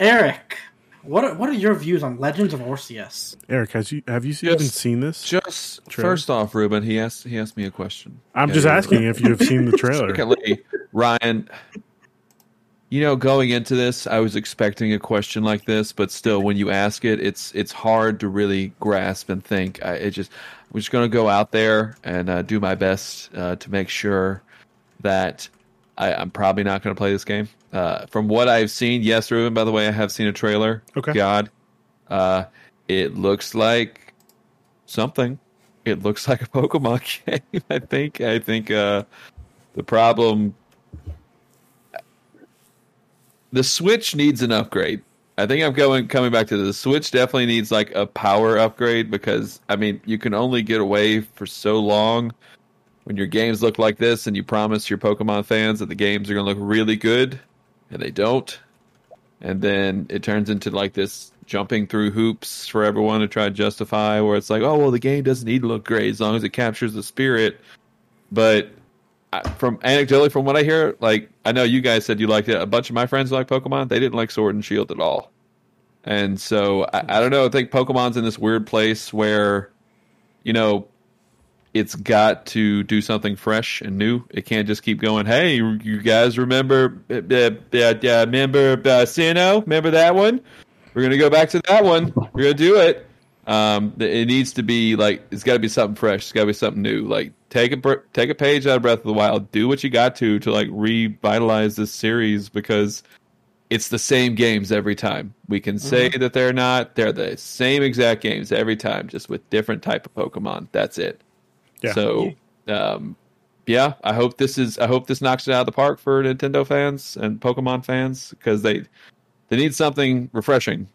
Eric, what are, what are your views on Legends of Arceus? Eric, has you have you Just- even seen this? Just Trailer? first off, Ruben, he asked he asked me a question. I'm Okay. just asking if you have seen the <laughs> trailer. Secondly, Ryan, you know, going into this, I was expecting a question like this, but still, when you ask it, it's it's hard to really grasp and think. I it just I'm just going to go out there and uh, do my best uh, to make sure that I, I'm probably not going to play this game. Uh, from what I've seen, yes, Ruben. By the way, I have seen a trailer. Okay. God, uh, it looks like something. It looks like a Pokemon <laughs> game. I think. I think uh, the problem. The Switch needs an upgrade. I think I'm going coming back to this. the Switch. Definitely needs like a power upgrade because I mean you can only get away for so long when your games look like this, and you promise your Pokemon fans that the games are going to look really good, and they don't. And then it turns into like this jumping through hoops for everyone to try to justify, where it's like, oh well, the game doesn't need to look great as long as it captures the spirit. But from anecdotally, from what I hear, like I know you guys said you liked it. A bunch of my friends like Pokemon. They didn't like Sword and Shield at all. And so I, I don't know. I think Pokemon's in this weird place where, you know, it's got to do something fresh and new. It can't just keep going. Hey, you guys remember? Uh, uh, uh, remember uh, Sinnoh? Remember that one? We're gonna go back to that one. We're gonna do it. Um, it needs to be like it's got to be something fresh. It's got to be something new. Like take a take a page out of Breath of the Wild. Do what you got to to like revitalize this series because it's the same games every time. We can say that they're not. They're the same exact games every time, just with different type of Pokemon. That's it. Yeah. So, um, yeah, I hope this is. I hope this knocks it out of the park for Nintendo fans and Pokemon fans because they they need something refreshing.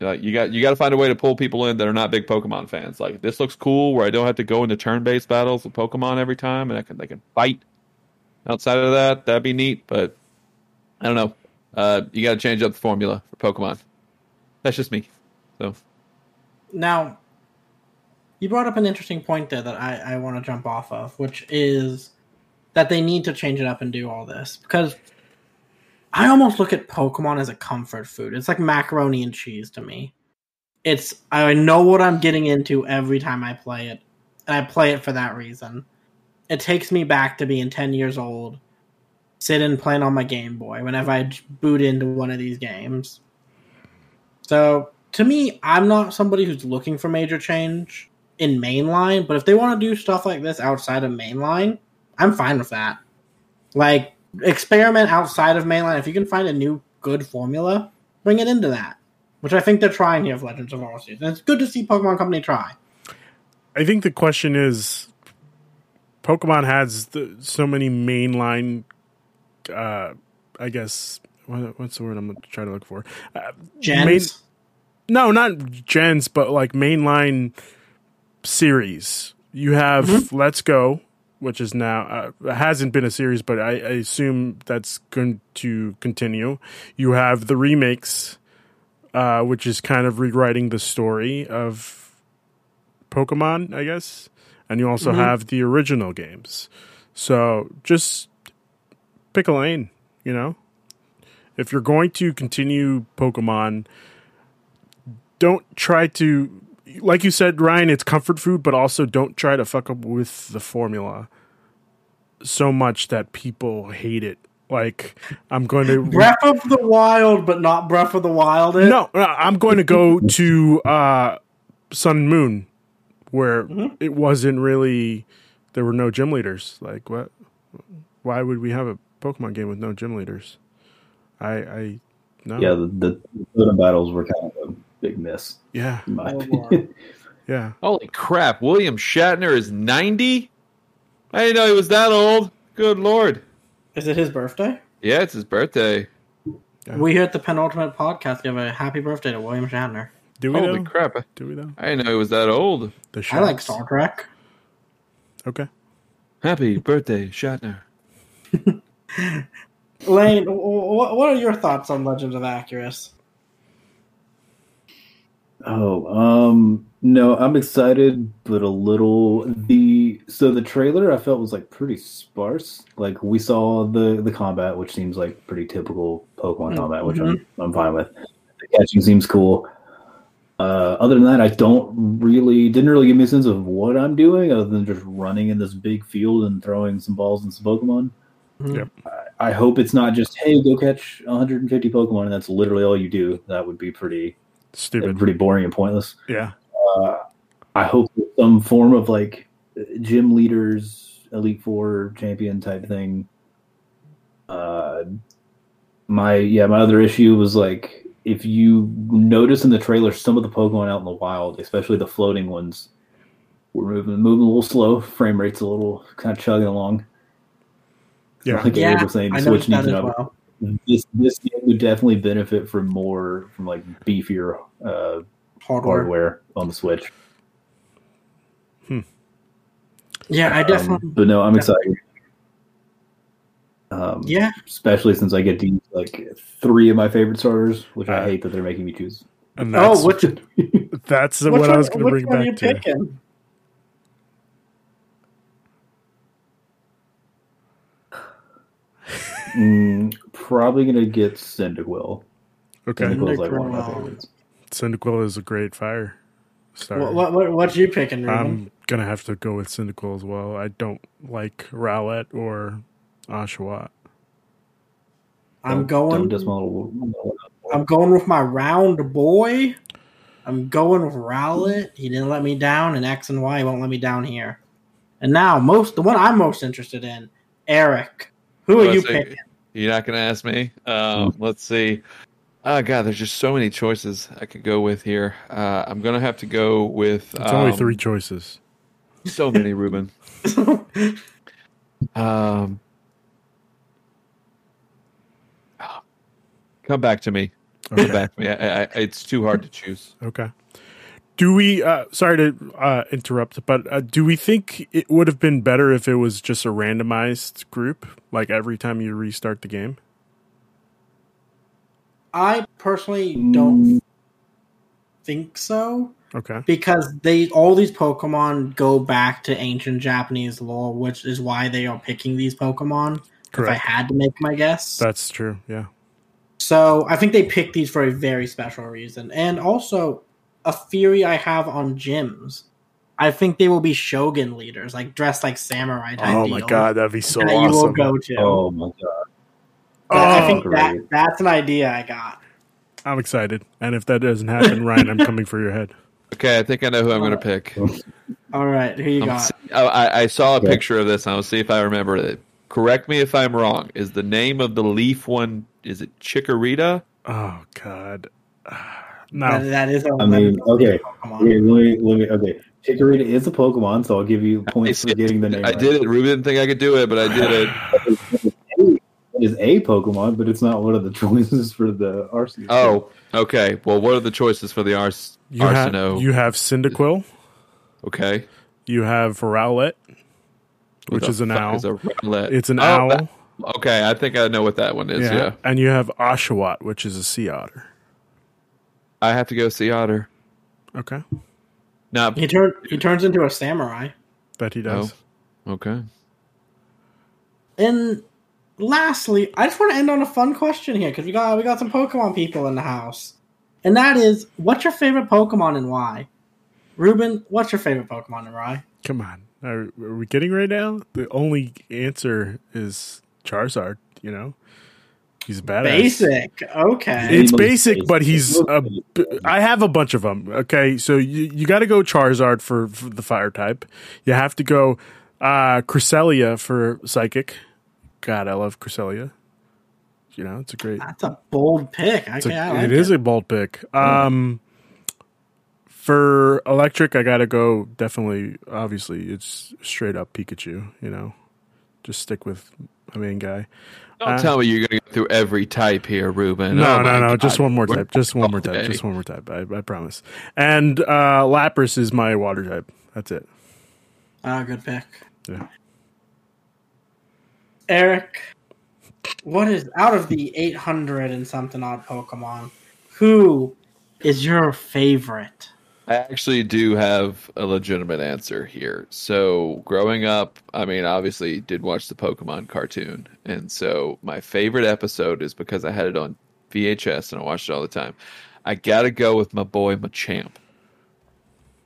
Like you got you got to find a way to pull people in that are not big Pokemon fans. Like this looks cool, where I don't have to go into turn based battles with Pokemon every time, and I can they can fight. Outside of that, that'd be neat, but I don't know. Uh, you got to change up the formula for Pokemon. That's just me. So Now, you brought up an interesting point there that I, I want to jump off of, which is that they need to change it up and do all this because I almost look at Pokemon as a comfort food. It's like macaroni and cheese to me. It's I know what I'm getting into every time I play it, and I play it for that reason. It takes me back to being 10 years old, sitting playing on my Game Boy whenever I boot into one of these games. So to me, I'm not somebody who's looking for major change in mainline, but if they want to do stuff like this outside of mainline, I'm fine with that. Like experiment outside of mainline. If you can find a new good formula, bring it into that. Which I think they're trying here with Legends of Arceus. And it's good to see Pokemon Company try. I think the question is, Pokemon has the, so many mainline. Uh, I guess what, what's the word I'm trying to look for? Uh, Gens. main- no, not gens, but like mainline series. You have Let's Go, which is now uh, hasn't been a series, but I, I assume that's going to continue. You have the remakes, uh, which is kind of rewriting the story of Pokemon, I guess, and you also have the original games. So just pick a lane, you know. If you're going to continue Pokemon, don't try to like you said, Ryan, it's comfort food, but also don't try to fuck up with the formula so much that people hate it. Like I'm going to <laughs> Breath of the Wild, but not Breath of the Wild. It. no, no, I'm going to go to uh, Sun and Moon, where it wasn't really there were no gym leaders. Like what? Why would we have a Pokemon game with no gym leaders? I, I no, Yeah, the, the Soda battles were kind of a big miss, yeah, my Oh, <laughs> yeah. Holy crap! William Shatner is ninety. I didn't know he was that old. Good lord! Is it his birthday? Yeah, it's his birthday. Yeah. We here at the Penultimate Podcast give a happy birthday to William Shatner. Do we Holy though? crap! Do we though? I didn't know he was that old. The I like. Star Trek. Okay. Happy birthday, Shatner. <laughs> Lane, what what are your thoughts on Legends of Arceus? Oh, um, no, I'm excited, but a little the so the trailer I felt was like pretty sparse. Like we saw the the combat, which seems like pretty typical Pokemon Mm, combat, which I'm I'm fine with. catching seems cool. Uh, other than that, I don't really didn't really give me a sense of what I'm doing other than just running in this big field and throwing some balls and some Pokemon. Mhm. Yep. I, I hope it's not just hey, go catch 150 Pokemon and that's literally all you do. That would be pretty Stupid. pretty boring and pointless. Yeah. Uh, I hope some form of like gym leaders, Elite Four champion type thing. Uh, my yeah, my other issue was like if you notice in the trailer some of the Pokemon out in the wild, especially the floating ones, were moving moving a little slow. Frame rate's a little kind of chugging along. Yeah. like Abe Yeah, was saying, I the noticed Switch that needs as an well. This this game would definitely benefit from more from like beefier uh, Hardware. hardware on the Switch. Yeah, I Um, definitely. but no, I'm excited. Um, yeah, especially since I get to use like three of my favorite starters, which I Uh, hate that they're making me choose. And that's oh, which, <laughs> that's which what I was going to bring one are you back to. Mm, probably gonna get Cyndaquil. Okay. Cyndaquil's like one of my favorites. Cyndaquil is a great fire starter. What, what, what, what you picking, Ruben? I'm gonna have to go with Cyndaquil as well. I don't like Rowlet or Oshawott. I'm going. I'm going with my round boy. I'm going with Rowlet. He didn't let me down, and X and Y won't let me down here. And now, most the one I'm most interested in, Eric. Who are you so picking? You're not going to ask me. Um, let's see. Oh God, there's just so many choices I could go with here. Uh, I'm gonna have to go with. It's only um, three choices. So many, Ruben. <laughs> Um, come back to me. Come back to me. I, I, it's too hard to choose. Okay. Do we? Uh, sorry to uh, interrupt, but uh, do we think it would have been better if it was just a randomized group, like every time you restart the game? I personally don't think so Okay. because they all these Pokemon go back to ancient Japanese lore, which is why they are picking these Pokemon. Correct. If I had to make my guess, That's true. Yeah. So I think they picked these for a very special reason. And also, a theory I have on gyms. I think they will be shogun leaders, like dressed like samurai type Oh my deal, god, that'd be so that you will awesome. go to. Oh my god! I Oh, think that that's an idea I got. I'm excited. And if that doesn't happen, <laughs> Ryan, I'm coming for your head. Okay, I think I know who I'm going to pick. All right, who you I'm got? see- I, I- I saw a Yeah. picture of this. and I'll see if I remember it. Correct me if I'm wrong. Is the name of the leaf one? Is it Chikorita? Oh god. Ah. That, No. that is a I mean, okay. Pokemon. Okay, let me, let me, okay. Chikorita is a Pokemon, so I'll give you points for getting the name. I right. did it. Ruben didn't think I could do it, but I did it. <laughs> It is a Pokemon, but it's not one of the <laughs> choices for the Arceus. Oh, okay. Well, what are the choices for the Ars- You have you have Cyndaquil, okay. you have Rowlet, which What is the an owl. is a Rowlet? It's an Oh, owl. that- okay, I think I know what that one is. yeah. Yeah. And you have Oshawott, which is a sea otter. I have to go see Otter. Okay. Now, He turns he turns into a samurai. That he does. Oh, okay. And lastly, I just want to end on a fun question here because we got we got some Pokemon people in the house, and that is, what's your favorite Pokemon and why? Ruben, what's your favorite Pokemon and why? Come on. Are, are we getting right now? The only answer is Charizard, you know? He's a badass. Basic, okay. It's basic, basic. but he's a. b- I have a bunch of them. Okay, so you you got to go Charizard for, for the fire type. You have to go uh Cresselia for psychic. God, I love Cresselia. You know, it's a great. That's a bold pick. I It's a, can't. It is a bold pick. Um, for electric, I got to go. Definitely, obviously, it's straight up Pikachu. You know, just stick with my main guy. Don't Uh, tell me you're going to go through every type here, Ruben. No, Oh no, no. God. Just one more type. Just one more type. Just one more type. I, I promise. And uh, Lapras is my water type. That's it. Ah, good pick. Yeah. Eric, what is out of the 800 and something odd Pokemon? Who is your favorite? I actually do have a legitimate answer here. So, growing up, I mean, obviously, did watch the Pokemon cartoon, and so my favorite episode is because I had it on VHS and I watched it all the time. I gotta go with my boy Machamp.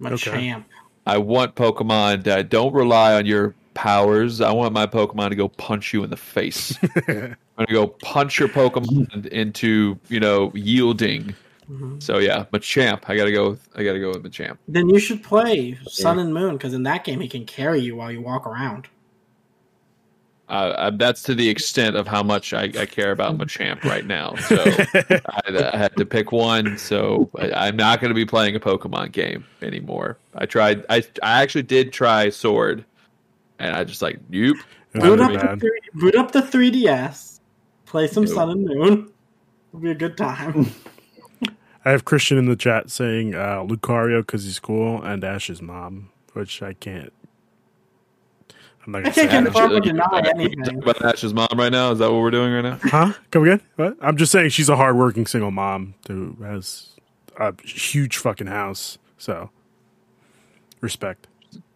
Machamp. I want Pokemon that don't rely on your powers. I want my Pokemon to go punch you in the face. <laughs> I'm gonna go punch your Pokemon into you know yielding. Mhm. So yeah, Machamp. I gotta go. With, I gotta go with Machamp. Then you should play Sun and Moon because in that game he can carry you while you walk around. Uh, uh, that's to the extent of how much I, I care about Machamp right now. <laughs> So I, I had to pick one. So I, I'm not going to be playing a Pokemon game anymore. I tried. I I actually did try Sword, and I just like nope. Boot up, the three, boot up the 3DS. Play some Nope. Sun and Moon. It'll be a good time. <laughs> I have Christian in the chat saying uh, Lucario because he's cool and Ash's mom, which I can't. I'm not I gonna say. can't confirm or deny anything. talk about Ash's mom right now. Is that what we're doing right now? Huh? Come again? What? I'm just saying she's a hardworking single mom who has a huge fucking house. So respect.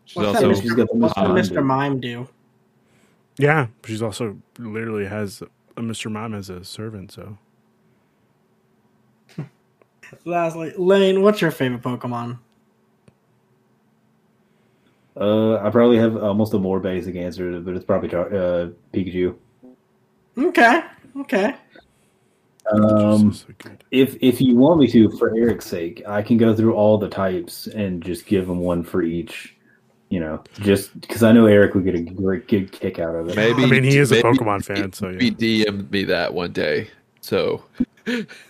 She's What's also that She's got the What's the Mr. Mime do? Yeah, she's also literally has a Mr. Mom as a servant. So Lastly, Lane, what's your favorite Pokemon? Uh, I probably have almost a more basic answer, but it's probably uh, Pikachu. Okay, okay. Um, if if you want me to, for Eric's sake, I can go through all the types and just give him one for each. You know, just because I know Eric would get a great good kick out of it. maybe. I mean, he is a Pokemon fan, so Maybe yeah. DM me that one day. So <laughs>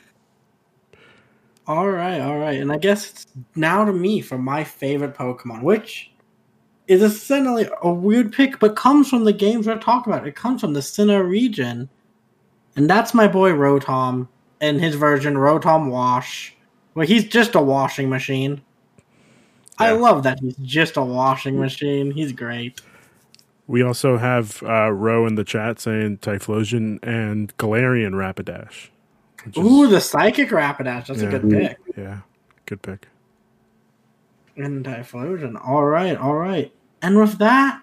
All right, all right. And I guess it's now to me for my favorite Pokemon, which is essentially a weird pick, but comes from the games we're talking about. It comes from the Sinnoh region. And that's my boy Rotom and his version, Rotom Wash, where he's just a washing machine. I love that he's just a washing machine. He's great. We also have uh, Ro in the chat saying Typhlosion and Galarian Rapidash. Which is- Ooh, the Psychic Rapidash. That's Yeah. a good pick. yeah, good pick. And Typhlosion. All right, all right. And with that,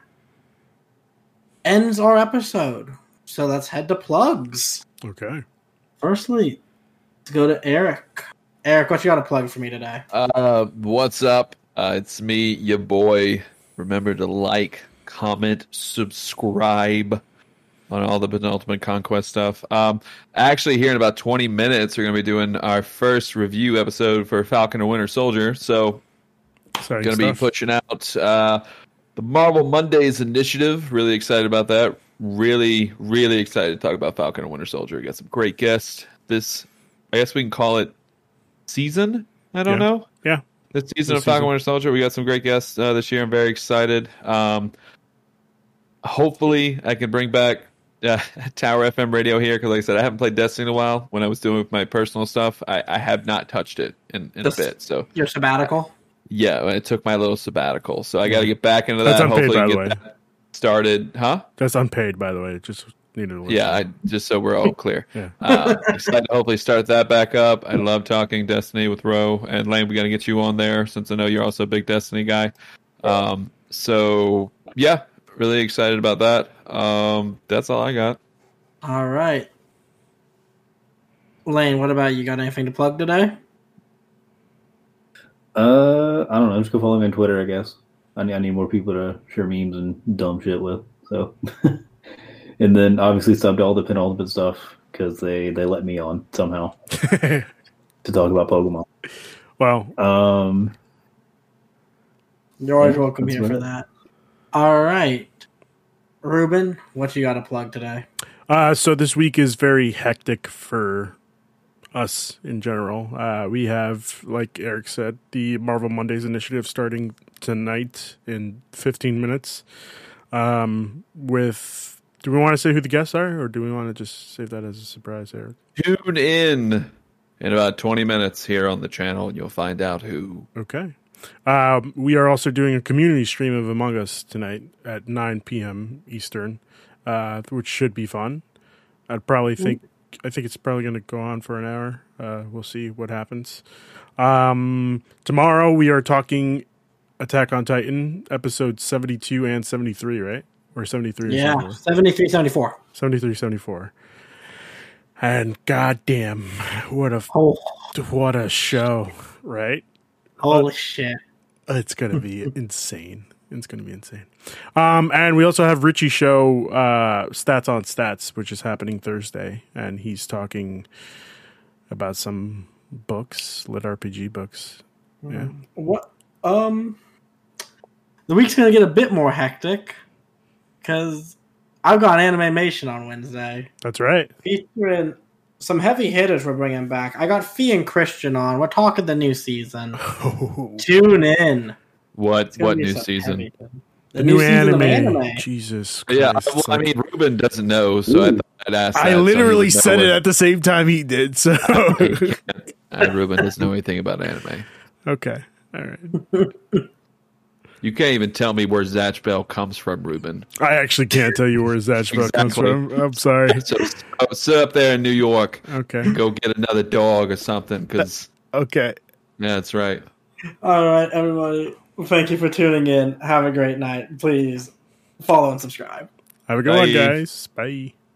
ends our episode. So let's head to plugs. Okay. Firstly, let's go to Eric. Eric, what you got to plug for me today? Uh, what's up? Uh, it's me, your boy. Remember to like, comment, subscribe on all the penultimate conquest stuff. Um, actually, here in about 20 minutes, we're going to be doing our first review episode for Falcon and Winter Soldier. So, going to be pushing out uh, the Marvel Mondays initiative. Really excited about that. Really, really excited to talk about Falcon and Winter Soldier. We got some great guests. This, I guess we can call it season. I don't Yeah. know yeah. this season This of Falcon season. Winter Soldier. We got some great guests uh, this year. I'm very excited. Um, hopefully, I can bring back uh, <laughs> Tower FM radio here because, like I said, I haven't played Destiny in a while. When I was doing my personal stuff, I, I have not touched it in, in This- a bit. So Your sabbatical? yeah, I took my little sabbatical. So I got to get back into that. That's that. unpaid, hopefully, by the get way. that started. Huh? That's unpaid, by the way. It just needed to let Yeah, I, just so we're all clear. <laughs> Yeah. uh, excited to hopefully start that back up. I love talking Destiny with Ro and Lane. We got to get you on there since I know you're also a big Destiny guy. Um, so yeah, really excited about that. Um, that's all I got. All right. Lane, what about you? Got anything to plug today? Uh, I don't know. Just go follow me on Twitter, I guess. I need, I need more people to share memes and dumb shit with. So, <laughs> and then obviously sub to all the penultimate stuff because they they let me on somehow <laughs> to talk about Pokemon. Wow. Um, You're always Yeah, welcome here for right. that. All right. Ruben, what you got to plug today? Uh, so this week is very hectic for us in general. Uh, we have, like Eric said, the Marvel Mondays initiative starting tonight in 15 minutes. Um, with, do we want to say who the guests are, or do we want to just save that as a surprise, Eric? Tune in in about 20 minutes here on the channel, and you'll find out who. Okay. Um, we are also doing a community stream of Among Us tonight at 9 p.m. Eastern, uh, which should be fun. I'd probably think I think it's probably going to go on for an hour. Uh, we'll see what happens. Um, tomorrow we are talking Attack on Titan episode 72 and 73, right? Or 73 Yeah, 74? 73 74. 73 74 And goddamn, what a Oh, what a show, right? Holy shit! It's gonna be <laughs> insane. It's gonna be insane. Um, and we also have Richie show uh, stats on stats, which is happening Thursday, and he's talking about some books, lit RPG books. Yeah, What? Um, the week's gonna get a bit more hectic because I've got Animation on Wednesday that's right. featuring some heavy hitters we're bringing back. I got Fee and Christian on. We're talking the new season. <laughs> Tune in. What what new season? heavy- The, new, anime. anime. Jesus Christ! Yeah, it's well, I mean, Ruben doesn't know, so I Ooh. thought I'd ask. That, I literally would know said it at the same time he did. So <laughs> Ruben doesn't know anything about anime. okay, all right. <laughs> You can't even tell me where Zatch Bell comes from, Ruben. I actually can't tell you where Zatch Bell comes from. I'm sorry. <laughs> So, so sit up there in New York, Okay, go get another dog or something, because uh, okay. yeah, that's right. All right, everybody. Thank you for tuning in. Have a great night. Please follow and subscribe. Have a good one, guys. Bye.